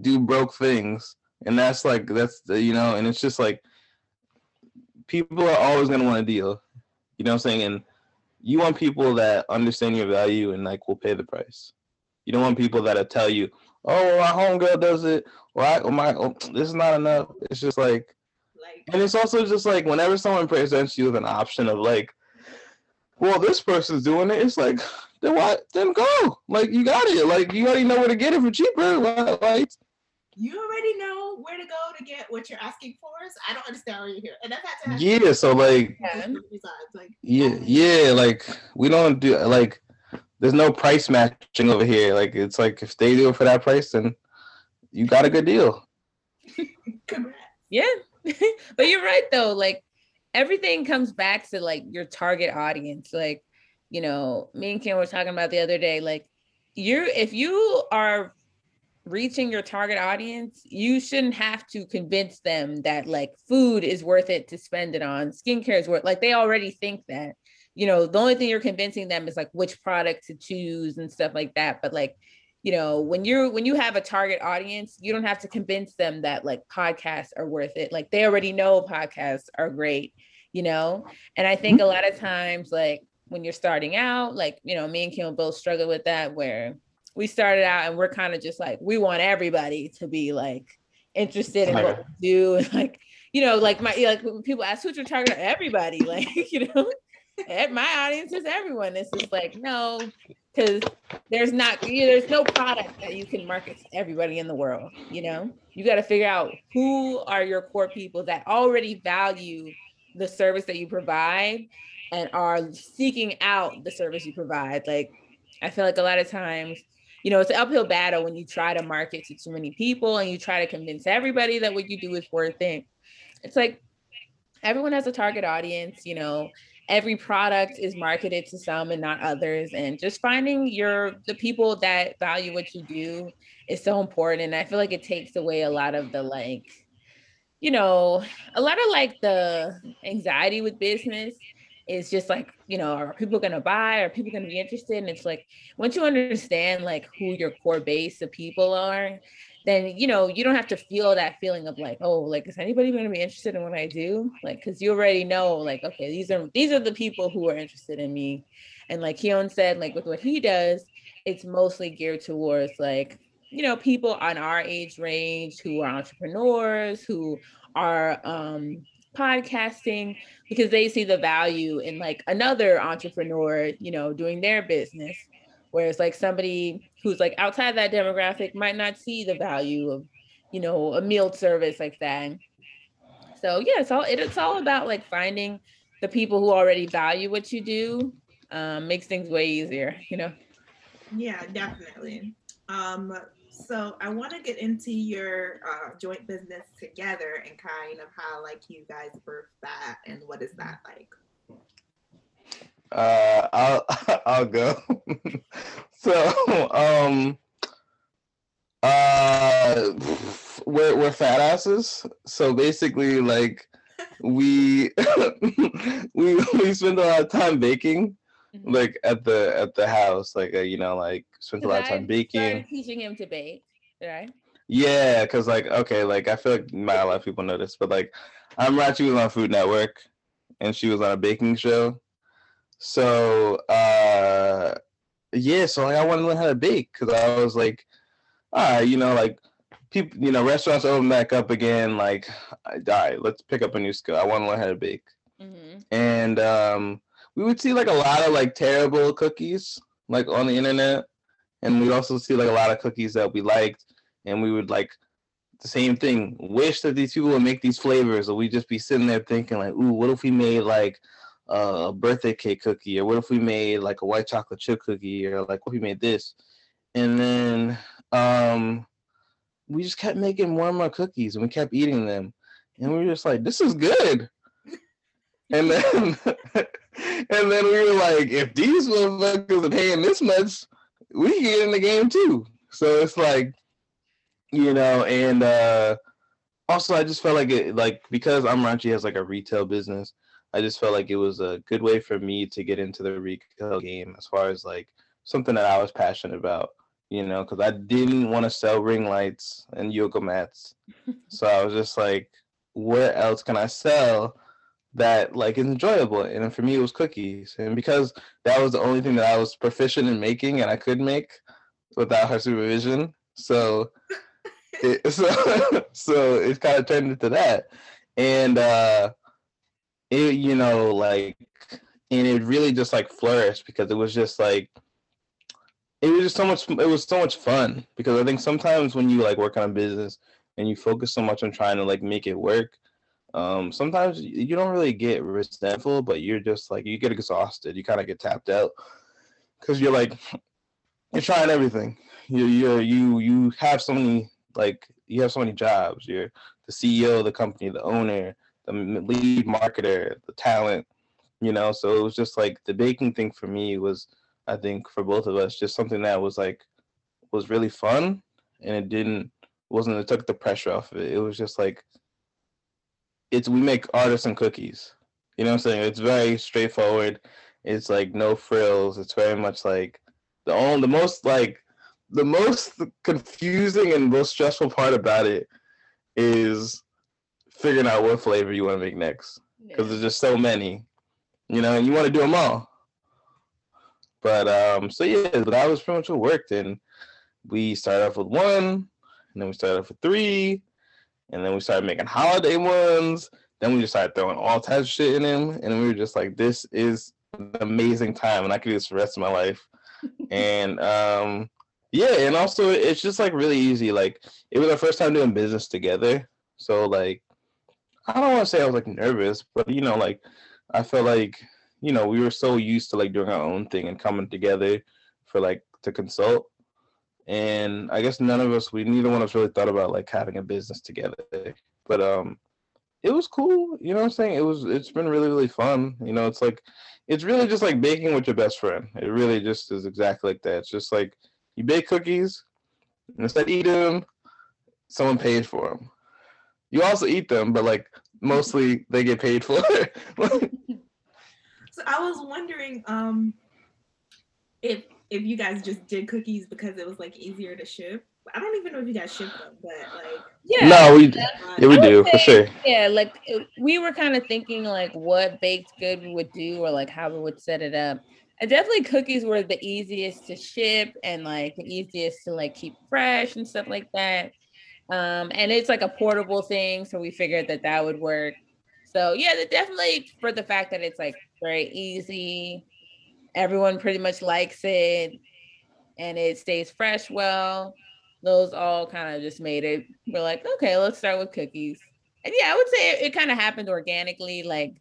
do broke things and that's like that's the, you know, and it's just like people are always gonna want a deal. You know what I'm saying? And you want people that understand your value and like will pay the price. You don't want people that'll tell you, "Oh, my homegirl does it," or "I, my, oh, this is not enough." It's just like, like, and it's also just like whenever someone presents you with an option of like, "Well, this person's doing it," it's like, then what? Then go. Like you got it. Like you already know where to get it for cheaper. Like you already know where to go to get what you're asking for. So I don't understand why you're here. And I've had to Yeah, so like, like yeah, yeah, like we don't do like there's no price matching over here. Like it's like if they do it for that price, then you got a good deal. yeah. but you're right though. Like everything comes back to like your target audience. Like, you know, me and Kim were talking about the other day, like you're if you are reaching your target audience, you shouldn't have to convince them that like food is worth it to spend it on, skincare is worth like they already think that. You know, the only thing you're convincing them is like which product to choose and stuff like that. But like, you know, when you're when you have a target audience, you don't have to convince them that like podcasts are worth it. Like they already know podcasts are great, you know? And I think a mm-hmm. lot of times, like when you're starting out, like, you know, me and Kim both struggle with that where we started out and we're kind of just like we want everybody to be like interested in what we do. And like you know like my like when people ask who's your target? Everybody like you know? My audience is everyone. It's just like no because there's not you know, there's no product that you can market to everybody in the world you know? You got to figure out who are your core people that already value the service that you provide and are seeking out the service you provide. Like i feel like a lot of times you know, it's an uphill battle when you try to market to too many people and you try to convince everybody that what you do is worth it. It's like everyone has a target audience, you know, every product is marketed to some and not others. And just finding your the people that value what you do is so important. And I feel like it takes away a lot of the like, you know, a lot of like the anxiety with business is just like you know are people going to buy are people going to be interested and it's like once you understand like who your core base of people are then you know you don't have to feel that feeling of like oh like is anybody going to be interested in what i do like because you already know like okay these are these are the people who are interested in me and like Keyhone said like with what he does it's mostly geared towards like you know people on our age range who are entrepreneurs who are um podcasting because they see the value in like another entrepreneur, you know, doing their business. Whereas like somebody who's like outside that demographic might not see the value of, you know, a meal service like that. So yeah, it's all it, it's all about like finding the people who already value what you do. Um, makes things way easier, you know. Yeah, definitely. Um, so I want to get into your uh, joint business together and kind of how like you guys birthed that and what is that like? Uh, I'll I'll go. so um, uh, we're we're fat asses. So basically, like we we we spend a lot of time baking mm-hmm. like at the at the house like uh, you know like spent a lot of time baking teaching him to bake right yeah because like okay like i feel like not a lot of people know this but like i'm she was on food network and she was on a baking show so uh yeah so like i wanted to learn how to bake because i was like all right you know like people, you know, restaurants open back up again. Like, all right, let's pick up a new skill. I want to learn how to bake. Mm-hmm. And um, we would see like a lot of like terrible cookies like on the internet, and we'd also see like a lot of cookies that we liked, and we would like the same thing. Wish that these people would make these flavors, or we'd just be sitting there thinking like, ooh, what if we made like a birthday cake cookie, or what if we made like a white chocolate chip cookie, or like what if we made this, and then um we just kept making more and more cookies and we kept eating them. And we were just like, this is good. And then and then we were like, if these motherfuckers are paying this much, we can get in the game too. So it's like, you know, and uh also I just felt like it like because Amarachi has like a retail business, I just felt like it was a good way for me to get into the retail game as far as like something that I was passionate about you know, because I didn't want to sell ring lights and yoga mats. so I was just like, where else can I sell that like is enjoyable? And for me, it was cookies. And because that was the only thing that I was proficient in making and I could make without her supervision, so it, so so it kind of turned into that. And uh, it you know like, and it really just like flourished because it was just like it was just so much it was so much fun because i think sometimes when you like work on a business and you focus so much on trying to like make it work um sometimes you don't really get resentful but you're just like you get exhausted. You kind of get tapped out because you're like you're trying everything. You you you you have so many like you have so many jobs. You're the ceo of the company the owner the lead marketer the talent you know so it was just like the baking thing for me was I think for both of us, just something that was like was really fun and it didn't wasn't it took the pressure off of it. It was just like it's we make artisan cookies. You know what I'm saying? It's very straightforward. It's like no frills. It's very much like the only the most like the most confusing and most stressful part about it is figuring out what flavor you want to make next because yeah. there's just so many, you know, and you want to do them all. But um, so yeah, but that was pretty much what worked. And we started off with one, and then we started off with three, and then we started making holiday ones. Then we just started throwing all types of shit in them, and we were just like, "This is an amazing time, and I could do this for the rest of my life." and um, yeah, and also it's just like really easy. Like it was our first time doing business together, so like I don't want to say I was like nervous, but you know, like I felt like you know, we were so used to like doing our own thing and coming together for like to consult. And I guess none of us, we neither one of us really thought about like having a business together. But um it was cool, you know what I'm saying? It was it's been really, really fun. You know, it's like it's really just like baking with your best friend. It really just is exactly like that. It's just like you bake cookies, and instead eating them, someone pays for them. You also eat them, but like mostly they get paid for. So I was wondering um, if if you guys just did cookies because it was like easier to ship. I don't even know if you guys ship them, but like yeah, no, we yeah we do say, for sure. Yeah, like it, we were kind of thinking like what baked good would do or like how we would set it up. And definitely cookies were the easiest to ship and like the easiest to like keep fresh and stuff like that. Um, and it's like a portable thing, so we figured that that would work. So yeah, definitely for the fact that it's like very easy. Everyone pretty much likes it. and it stays fresh well. Those all kind of just made it. We're like, okay, let's start with cookies. And yeah, I would say it, it kind of happened organically. Like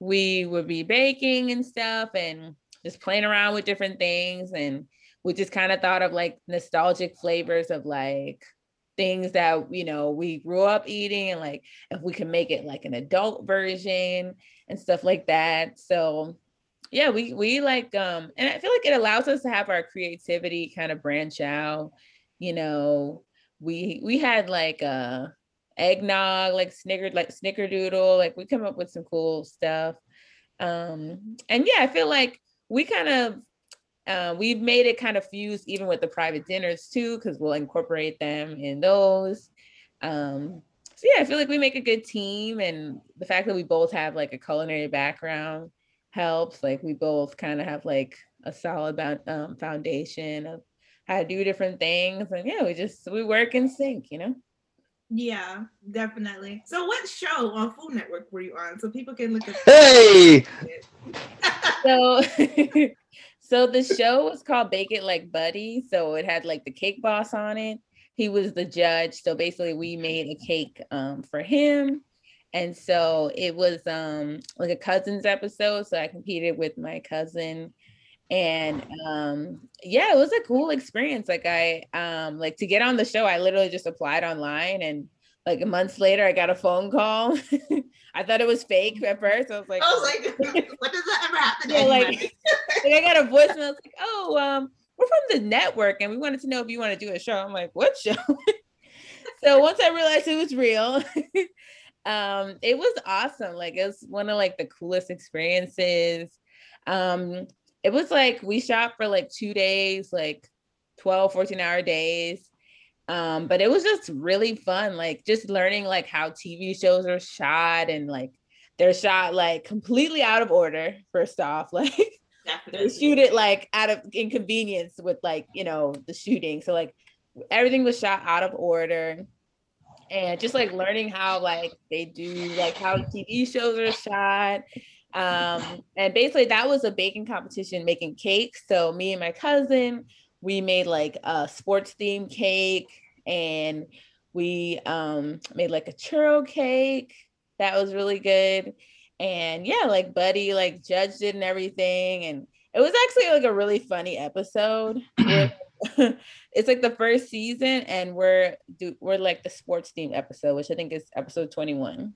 we would be baking and stuff and just playing around with different things. And we just kind of thought of like nostalgic flavors of like things that you know we grew up eating and like if we can make it like an adult version and stuff like that. So yeah we we like um and i feel like it allows us to have our creativity kind of branch out you know. We we had like uh eggnog like snickered like snickerdoodle like we come up with some cool stuff. Um and yeah i feel like we kind of uh, we've made it kind of fuse even with the private dinners too because we'll incorporate them in those. Um so yeah i feel like we make a good team and the fact that we both have like a culinary background helps. Like we both kind of have like a solid um, foundation of how to do different things and yeah we just we work in sync you know? Yeah definitely. So what show on food network were you on? So people can look at hey! So so the show was called bake it like buddy so it had like the cake boss on it. He was the judge so basically we made a cake um, for him. And so it was um, like a cousins episode so i competed with my cousin. And um yeah it was a cool experience. Like i um like to get on the show i literally just applied online and like months later i got a phone call. I thought it was fake at first. I was like i was like what does that ever happen yeah, like, like i got a voicemail I was like oh um we're from the network and we wanted to know if you want to do a show. I'm like what show? So once i realized it was real um it was awesome. Like it was one of like the coolest experiences. Um it was like we shot for like two days, like 12, 14 hour days. Um, but it was just really fun, like just learning like how TV shows are shot and like they're shot like completely out of order, first off. Like Definitely. they shoot it like out of inconvenience with like, you know, the shooting. So like everything was shot out of order and just like learning how like they do like how TV shows are shot um, and basically that was a baking competition making cakes. So me and my cousin, we made like a sports themed cake and we um, made like a churro cake. That was really good. And yeah, like Buddy like judged it and everything. And it was actually like a really funny episode. it's like the first season and we're do we're like the sports theme episode, which I think is episode 21.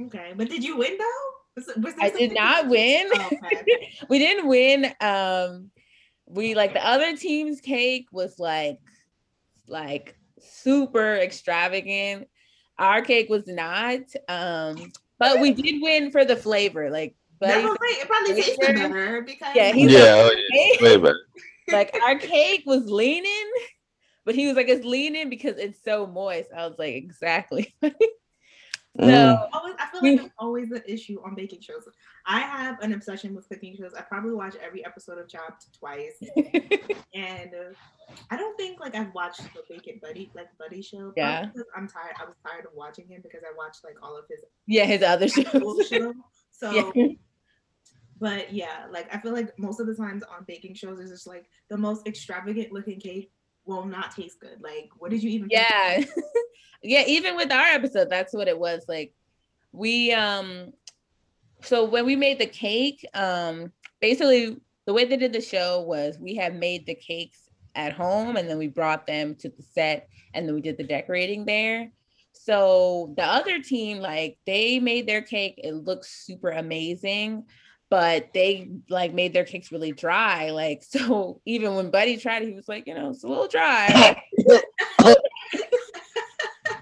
Okay. But did you win though? Was, was I did not win. Oh, okay. we didn't win. Um, we like the other team's cake was like, like super extravagant. Our cake was not. Um, but we did win for the flavor. Like, but it probably tasted better because yeah, he's yeah, like, oh, yeah. way better. like our cake was leaning, but he was like, it's leaning because it's so moist. I was like, exactly. So mm. always, I feel like it's always an issue on baking shows. I have an obsession with cooking shows. I probably watch every episode of Chopped twice, and uh, I don't think like I've watched the Bake Buddy like Buddy show. Yeah, because I'm tired. I was tired of watching him because I watched like all of his yeah his other shows. Show. So. Yeah. But yeah, like I feel like most of the times on baking shows, it's just like the most extravagant looking cake will not taste good. Like, what did you even? Yeah, yeah. Even with our episode, that's what it was. Like, we um, so when we made the cake, um, basically the way they did the show was we had made the cakes at home and then we brought them to the set and then we did the decorating there. So the other team, like they made their cake, it looks super amazing but they like made their cakes really dry. Like, so even when Buddy tried it, he was like, you know, it's a little dry.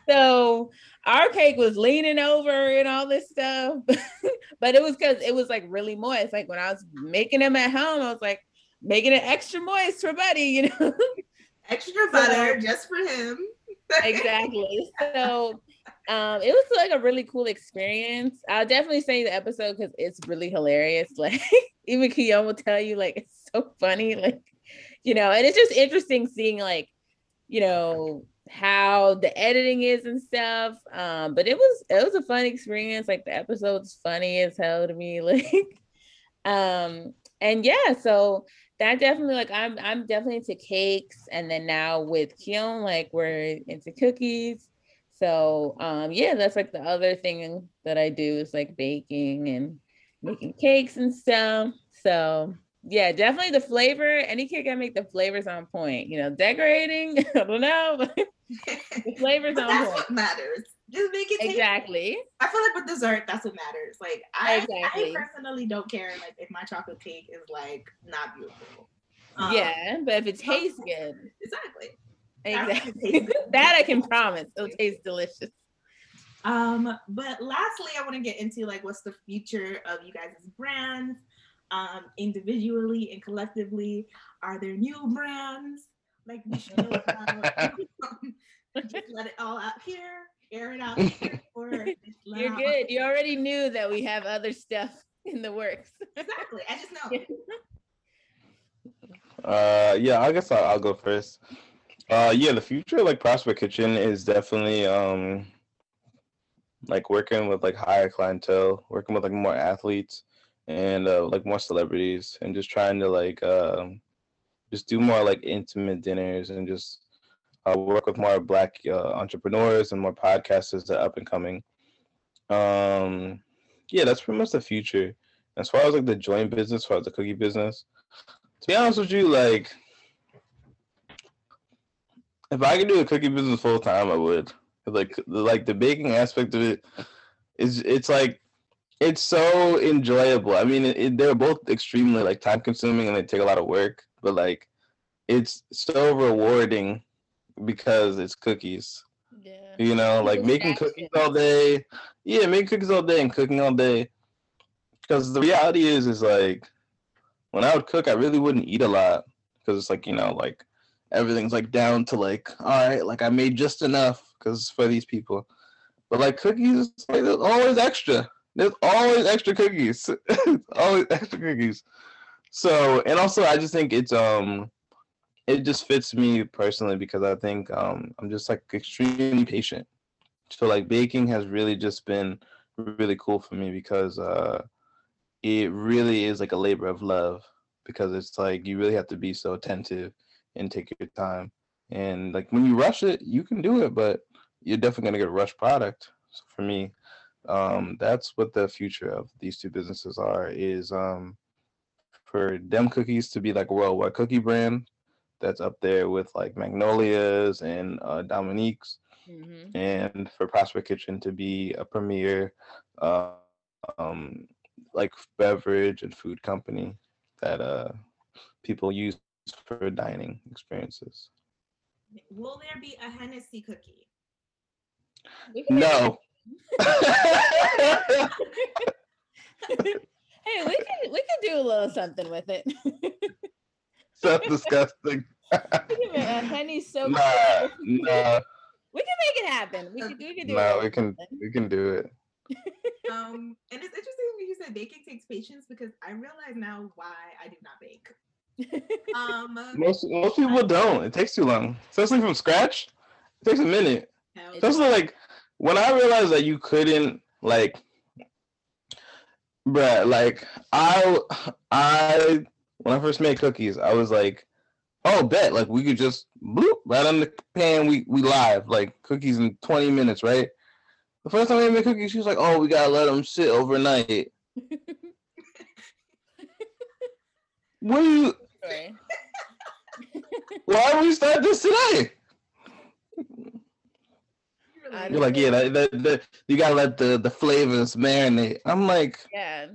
so our cake was leaning over and all this stuff. but it was because it was like really moist. Like when I was making them at home, I was like making it extra moist for Buddy, you know. extra butter so, just for him. exactly. So um, it was like a really cool experience. I'll definitely say the episode because it's really hilarious. Like even Keyhone will tell you, like it's so funny. Like you know, and it's just interesting seeing like you know how the editing is and stuff. Um, but it was it was a fun experience. Like the episode's funny as hell to me. Like um, and yeah, so that definitely like I'm I'm definitely into cakes and then now with Keyhone like we're into cookies. So um yeah, that's like the other thing that I do is like baking and making cakes and stuff. So yeah, definitely the flavor. Any cake I make, the flavors on point. You know, decorating, I don't know, the flavors on that's point. what matters. Just make it taste Exactly. I feel like with dessert, that's what matters. Like I, Exactly. I personally don't care like if my chocolate cake is like not beautiful. Um, yeah, but if it tastes good, exactly. Exactly. that I can promise. It'll taste delicious. Um, but lastly, I want to get into like what's the future of you guys' brands, um, individually and collectively. Are there new brands like we should just let it all out here, air it out here, or just let You're out- good. You already knew that we have other stuff in the works. Exactly. I just know. Uh, yeah, I guess I'll, I'll go first. Uh, yeah, the future like Prosper Kitchen is definitely um like working with like higher clientele, working with like more athletes and uh, like more celebrities, and just trying to like um just do more like intimate dinners and just uh, work with more black uh, entrepreneurs and more podcasters that are up and coming. Um, yeah, that's pretty much the future. As far as like the joint business, as far as the cookie business, to be honest with you, like if I could do a cookie business full time, I would. Like like the baking aspect of it is it's like it's so enjoyable. I mean, it, it- they're both extremely like time consuming and they take a lot of work, but like it's so rewarding because it's cookies. Yeah. You know, like It's making action. cookies all day. Yeah, making cookies all day and cooking all day. Because the reality is, is like when I would cook, I really wouldn't eat a lot because it's like you know, like everything's like down to like, all right, like I made just enough because for these people. But like cookies, like there's always extra. There's always extra cookies. always extra cookies. So and also I just think it's um it just fits me personally because I think um I'm just like extremely patient. So like baking has really just been really cool for me because uh it really is like a labor of love because it's like you really have to be so attentive and take your time. And like when you rush it, you can do it, but you're definitely gonna get a rushed product. So for me, um, that's what the future of these two businesses are is um for them cookies to be like a worldwide cookie brand that's up there with like Magnolias and uh, Dominique's, Mhm. and for Prosper Kitchen to be a premier, uh, um, like beverage and food company that uh people use for dining experiences. Will there be a Hennessy cookie? We can make- No. hey, we can we could do a little something with it. That's disgusting. We can make a honey soap. Nah, nah, We can make it happen. We could we could do nah, it. we can we can do it. Um, and it's interesting when you said baking takes patience because I realize now why I do not bake. Um, Most most people don't. It takes too long, especially from scratch. It takes a minute. Especially like when I realized that you couldn't like, bruh, like I I when I first made cookies, I was like, oh, bet like we could just bloop right on the pan. We we live like cookies in twenty minutes, right? The first time I made cookies, she was like, oh, we gotta let them sit overnight. What do you? Sorry. Why don't we start this today? You're like, yeah, that, that, that, you gotta let the, the flavors marinate. I'm like, Yeah.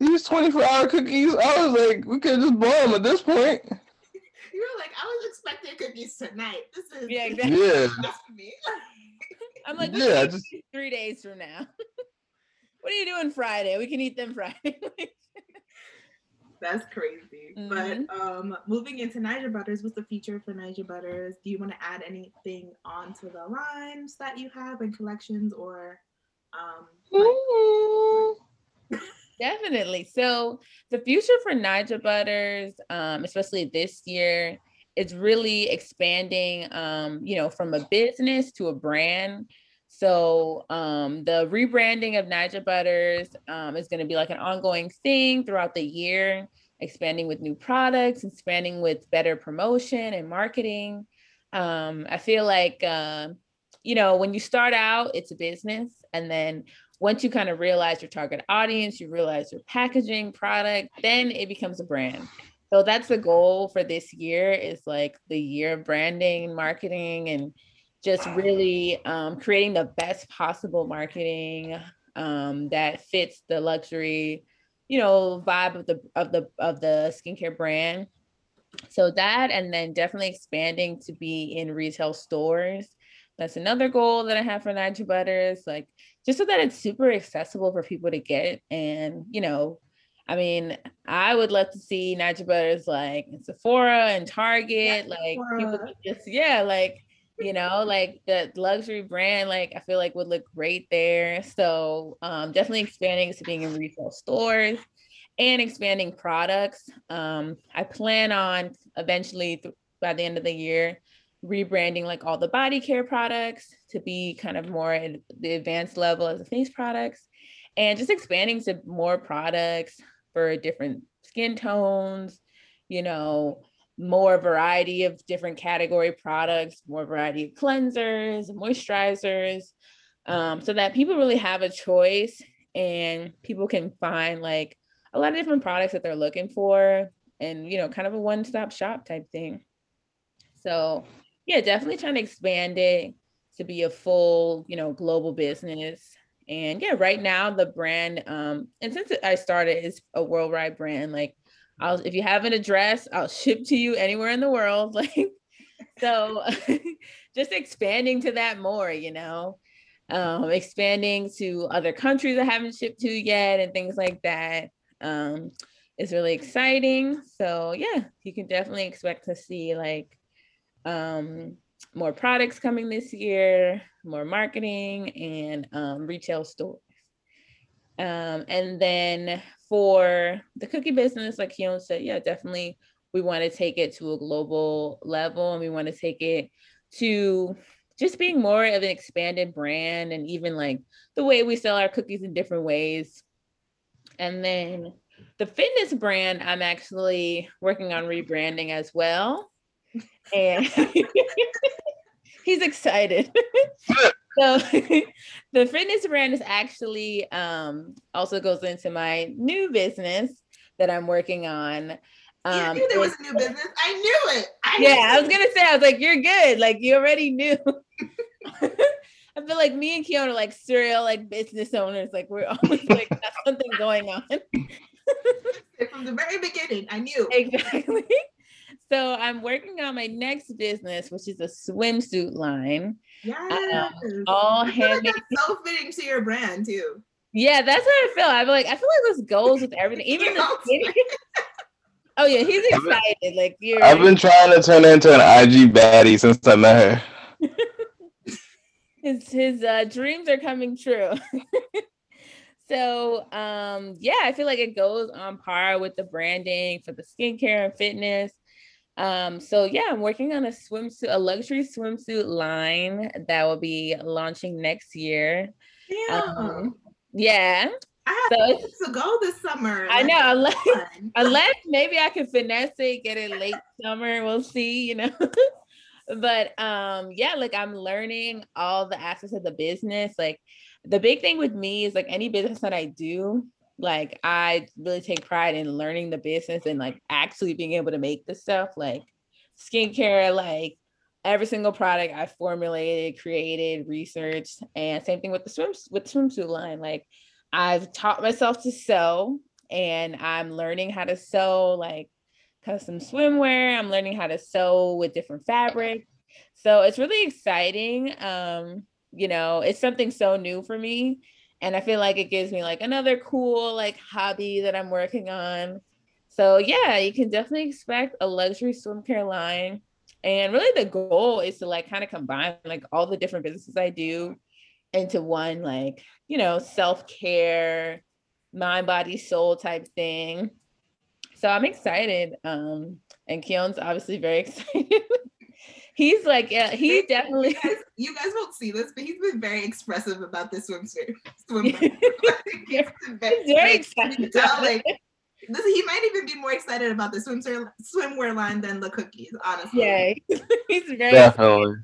these 24 hour cookies, I was like, we could just boil them at this point. you were like, I was expecting cookies tonight. This is Yeah, exactly. Yeah, blasphemy. I'm like, Yeah, can I eat just- three days from now. what are you doing Friday? We can eat them Friday. That's crazy. But um, moving into Naija Butters, what's the future for Naija Butters? Do you want to add anything onto the lines that you have and collections, or um, like- Definitely. So the future for Naija Butters, um, especially this year, is really expanding, um, you know, from a business to a brand. So um, the rebranding of Naija Butters um, is going to be like an ongoing thing throughout the year. expanding with new products, expanding with better promotion and marketing. Um, I feel like, uh, you know, when you start out, it's a business. And then once you kind of realize your target audience, you realize your packaging product, then it becomes a brand. So that's the goal for this year is like the year of branding and marketing and just really um, creating the best possible marketing um, that fits the luxury, you know, vibe of the of the of the skincare brand. So that and then definitely expanding to be in retail stores. That's another goal that I have for Naija Butters, like just so that it's super accessible for people to get. And you know, I mean, I would love to see Naija Butters like in Sephora and Target, yeah, like Sephora. people just yeah, like you know, like the luxury brand, like I feel like would look great there. So um, definitely expanding to being in retail stores and expanding products. Um, I plan on eventually th- by the end of the year rebranding like all the body care products to be kind of more at the advanced level as the face products and just expanding to more products for different skin tones, you know, more variety of different category products, more variety of cleansers, moisturizers, um, so that people really have a choice and people can find like a lot of different products that they're looking for and, you know, kind of a one stop shop type thing. So, yeah, definitely trying to expand it to be a full, you know, global business. And yeah, right now the brand, um, and since I started, is a worldwide brand. Like I'll if you have an address, I'll ship to you anywhere in the world. Like so just expanding to that more, you know. Um, expanding to other countries I haven't shipped to yet and things like that. Um, is really exciting. So yeah, you can definitely expect to see like um more products coming this year, more marketing and um, retail stores. Um, and then for the cookie business, like Keyhone said, yeah, definitely we want to take it to a global level and we want to take it to just being more of an expanded brand and even like the way we sell our cookies in different ways. And then the fitness brand, I'm actually working on rebranding as well. And he's excited. So the fitness brand is actually um, also goes into my new business that I'm working on. Um, you knew there was a new business. I knew it. I yeah, I was gonna say, I was like, you're good. Like you already knew. I feel like me and Keyhone are like serial like business owners. Like we're always like something going on. From the very beginning, I knew. Exactly. So I'm working on my next business, which is a swimsuit line. Yes. Um, all handmade. Like so fitting to your brand too. Yeah, that's how I feel. I'm like, I feel like this goes with everything, even the Oh yeah, he's excited. Like you're. I've been trying to turn into an IG baddie since I met her. his his uh, dreams are coming true. so um yeah, I feel like it goes on par with the branding for the skincare and fitness. Um, so yeah, I'm working on a swimsuit, a luxury swimsuit line that will be launching next year. Yeah. Um, yeah. I have so to go this summer. I know, unless, unless maybe I can finesse it, get it late summer. We'll see, you know. but um, yeah, like I'm learning all the aspects of the business. Like the big thing with me is like any business that I do, like I really take pride in learning the business and like actually being able to make the stuff like skincare, like every single product I formulated, created, researched, and same thing with the swim with swimsuit line. Like I've taught myself to sew and I'm learning how to sew like custom swimwear. I'm learning how to sew with different fabrics. So it's really exciting. Um, you know, it's something so new for me and i feel like it gives me like another cool like hobby that i'm working on. So yeah you can definitely expect a luxury swim care line. And really the goal is to like kind of combine like all the different businesses i do into one like you know self-care mind body soul type thing. So i'm excited. Um and Keyhone's obviously very excited he's like, yeah, he definitely. You guys, you guys, won't see this, but he's been very expressive about this swimsuit. Swim. he's very, very excited. like, this, he might even be more excited about the swimwear swimwear line than the cookies. Honestly, yeah, he's very Definitely.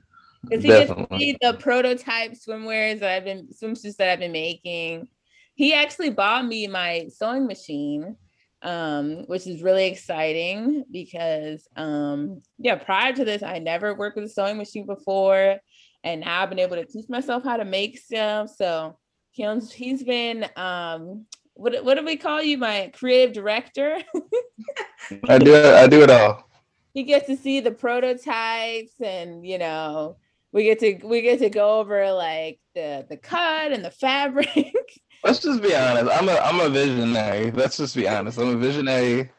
Because he gets to Definitely. see the prototype swimwears that I've been swimsuits that I've been making. He actually bought me my sewing machine, um, which is really exciting because um, yeah, prior to this, I never worked with a sewing machine before, and now I've been able to teach myself how to make stuff. So he's he's been um, what what do we call you, my creative director? I do it. I do it all. he gets to see the prototypes and you know we get to we get to go over like the the cut and the fabric Let's just be honest. I'm a I'm a visionary. Let's just be honest. I'm a visionary.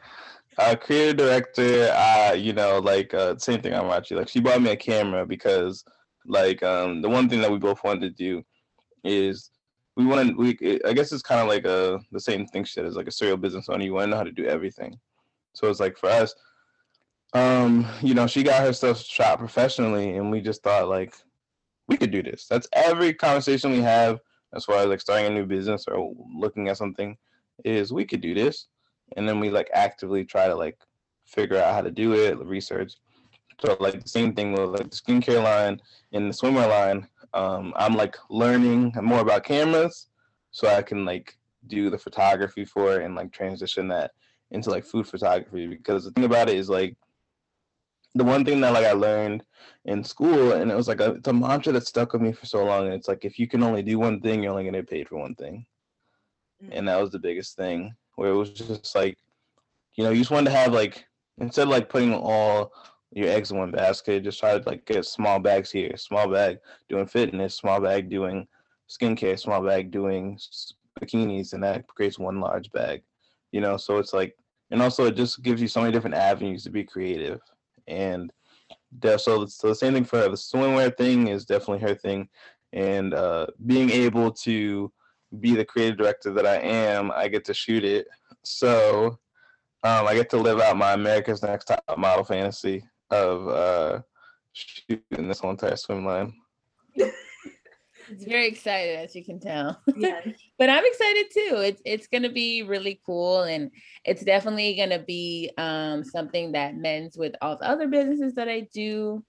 Uh, creative director. Uh, you know, like uh, same thing. I'm watching. like she bought me a camera because like um the one thing that we both wanted to do is we want to we I guess it's kind of like a the same thing she shit as like a serial business owner. You want to know how to do everything. So it's like for us, um, you know, she got her stuff shot professionally, and we just thought like we could do this. That's every conversation we have as far as like starting a new business or looking at something is we could do this. And then we like actively try to like figure out how to do it research. So like the same thing with like the skincare line and the swimwear line. Um i'm like learning more about cameras so i can like do the photography for it and like transition that into like food photography. Because the thing about it is like the one thing that like i learned in school and it was like a, it's a mantra that stuck with me for so long and it's like if you can only do one thing you're only going to get paid for one thing. Mm. And that was the biggest thing where it was just like you know you just wanted to have like instead of like putting all your eggs in one basket just try to like get small bags here small bag doing fitness small bag doing skincare small bag doing bikinis and that creates one large bag you know? So it's like and also it just gives you so many different avenues to be creative and de- so, so the same thing for her. The swimwear thing is definitely her thing, and uh, being able to be the creative director that I am, I get to shoot it. So um, I get to live out my America's Next Top Model fantasy of uh, shooting this whole entire swim line. It's very excited, as you can tell. Yes. but I'm excited too. It's it's gonna be really cool, and it's definitely gonna be um, something that mends with all the other businesses that I do.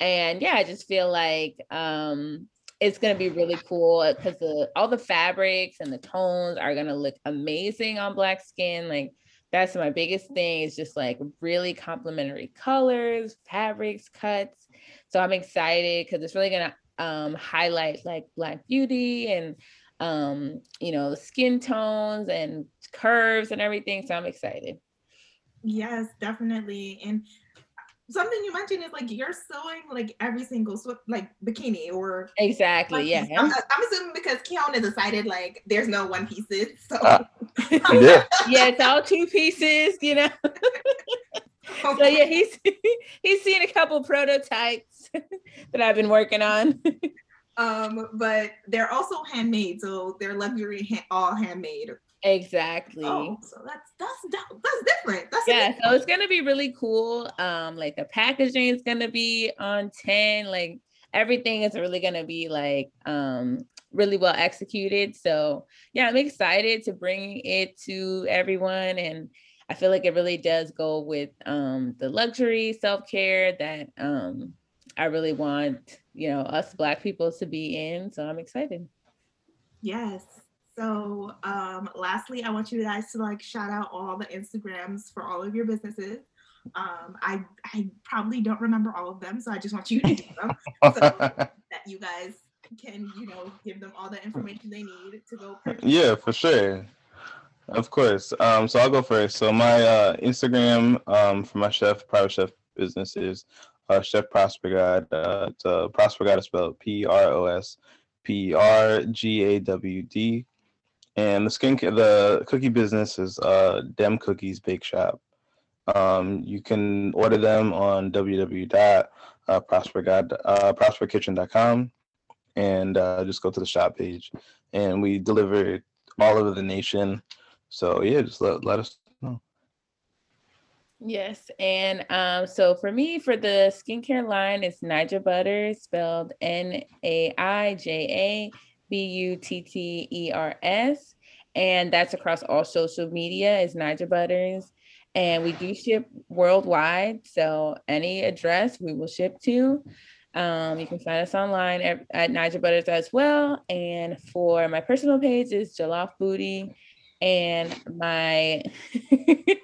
And yeah, I just feel like um, it's gonna be really cool because the all the fabrics and the tones are gonna look amazing on black skin. Like that's my biggest thing is just like really complementary colors, fabrics, cuts. So I'm excited because it's really gonna um, highlight like black beauty and um, you know, skin tones and curves and everything. So I'm excited. Yes, definitely. And something you mentioned is like you're sewing like every single sw- like bikini or Exactly. like, Yeah. I'm, I'm assuming because Keona decided like there's no one pieces. So Uh, Yeah, yeah, it's all two pieces, you know. So yeah, he's he's seen a couple prototypes that I've been working on. um, but they're also handmade, so they're luxury ha- all handmade. exactly. Oh, so that's that's. That's different. That's yeah so it's gonna be really cool um like the packaging is gonna be on 10 like everything is really gonna be like um really well executed so yeah i'm excited to bring it to everyone and i feel like it really does go with um the luxury self-care that um i really want you know us black people to be in so i'm excited Yes. So, um, lastly, I want you guys to like shout out all the Instagrams for all of your businesses. Um, I I probably don't remember all of them, so I just want you to do them so that you guys can, you know, give them all the information they need to go. purchase. yeah, for sure. Of course. Um, so I'll go first. So my uh, Instagram um, for my chef, private chef business is uh, Chef Prosper Gawd. Uh, uh, Prosper Gawd is spelled P R O S P R G A W D. And the skin the cookie business is uh, Dem Cookies Bake Shop. Um, you can order them on www.prospergawd uh, prosperkitchen.com and uh, just go to the shop page. And we deliver all over the nation. So yeah, just let, let us. Yes, and um, so for me, for the skincare line, it's Naija Butters, spelled N A I J A B U T T E R S, and that's across all social media is Naija Butters. And we do ship worldwide. So any address we will ship to. Um, you can find us online at, at Naija Butters as well. And for my personal page is Jollof Booty. And my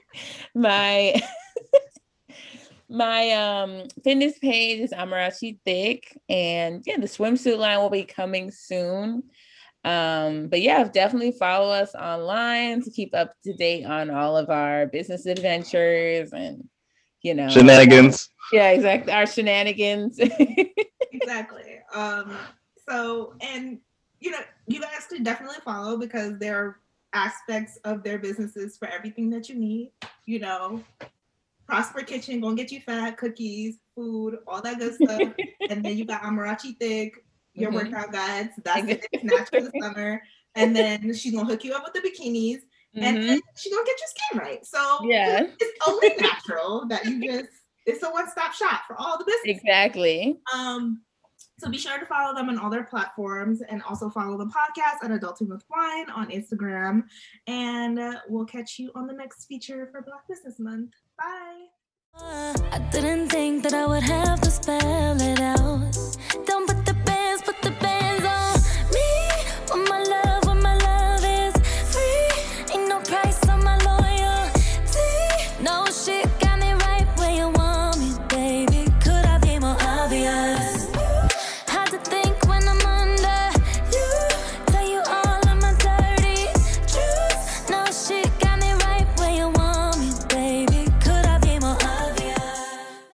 my my um fitness page is Amarachi Thick. And yeah, the swimsuit line will be coming soon. Um, but yeah, definitely follow us online to keep up to date on all of our business adventures and you know shenanigans. Yeah, exactly. Our shenanigans. exactly. Um, so and you know, you guys could definitely follow because there are aspects of their businesses for everything that you need. You know, Prosper Kitchen gonna get you fat, cookies, food, all that good stuff. and then you got Amarachi Thick, your mm-hmm. workout guides. That's it. It's natural the summer. And then she's gonna hook you up with the bikinis. Mm-hmm. And, she's gonna get your skin right. So yeah, it's only natural that you just it's a one-stop shop for all the business. Exactly. Um, so be sure to follow them on all their platforms and also follow the podcast at Adulting with Wine on Instagram. And we'll catch you on the next feature for Black Business Month. Bye. I didn't think that I would have to spell it out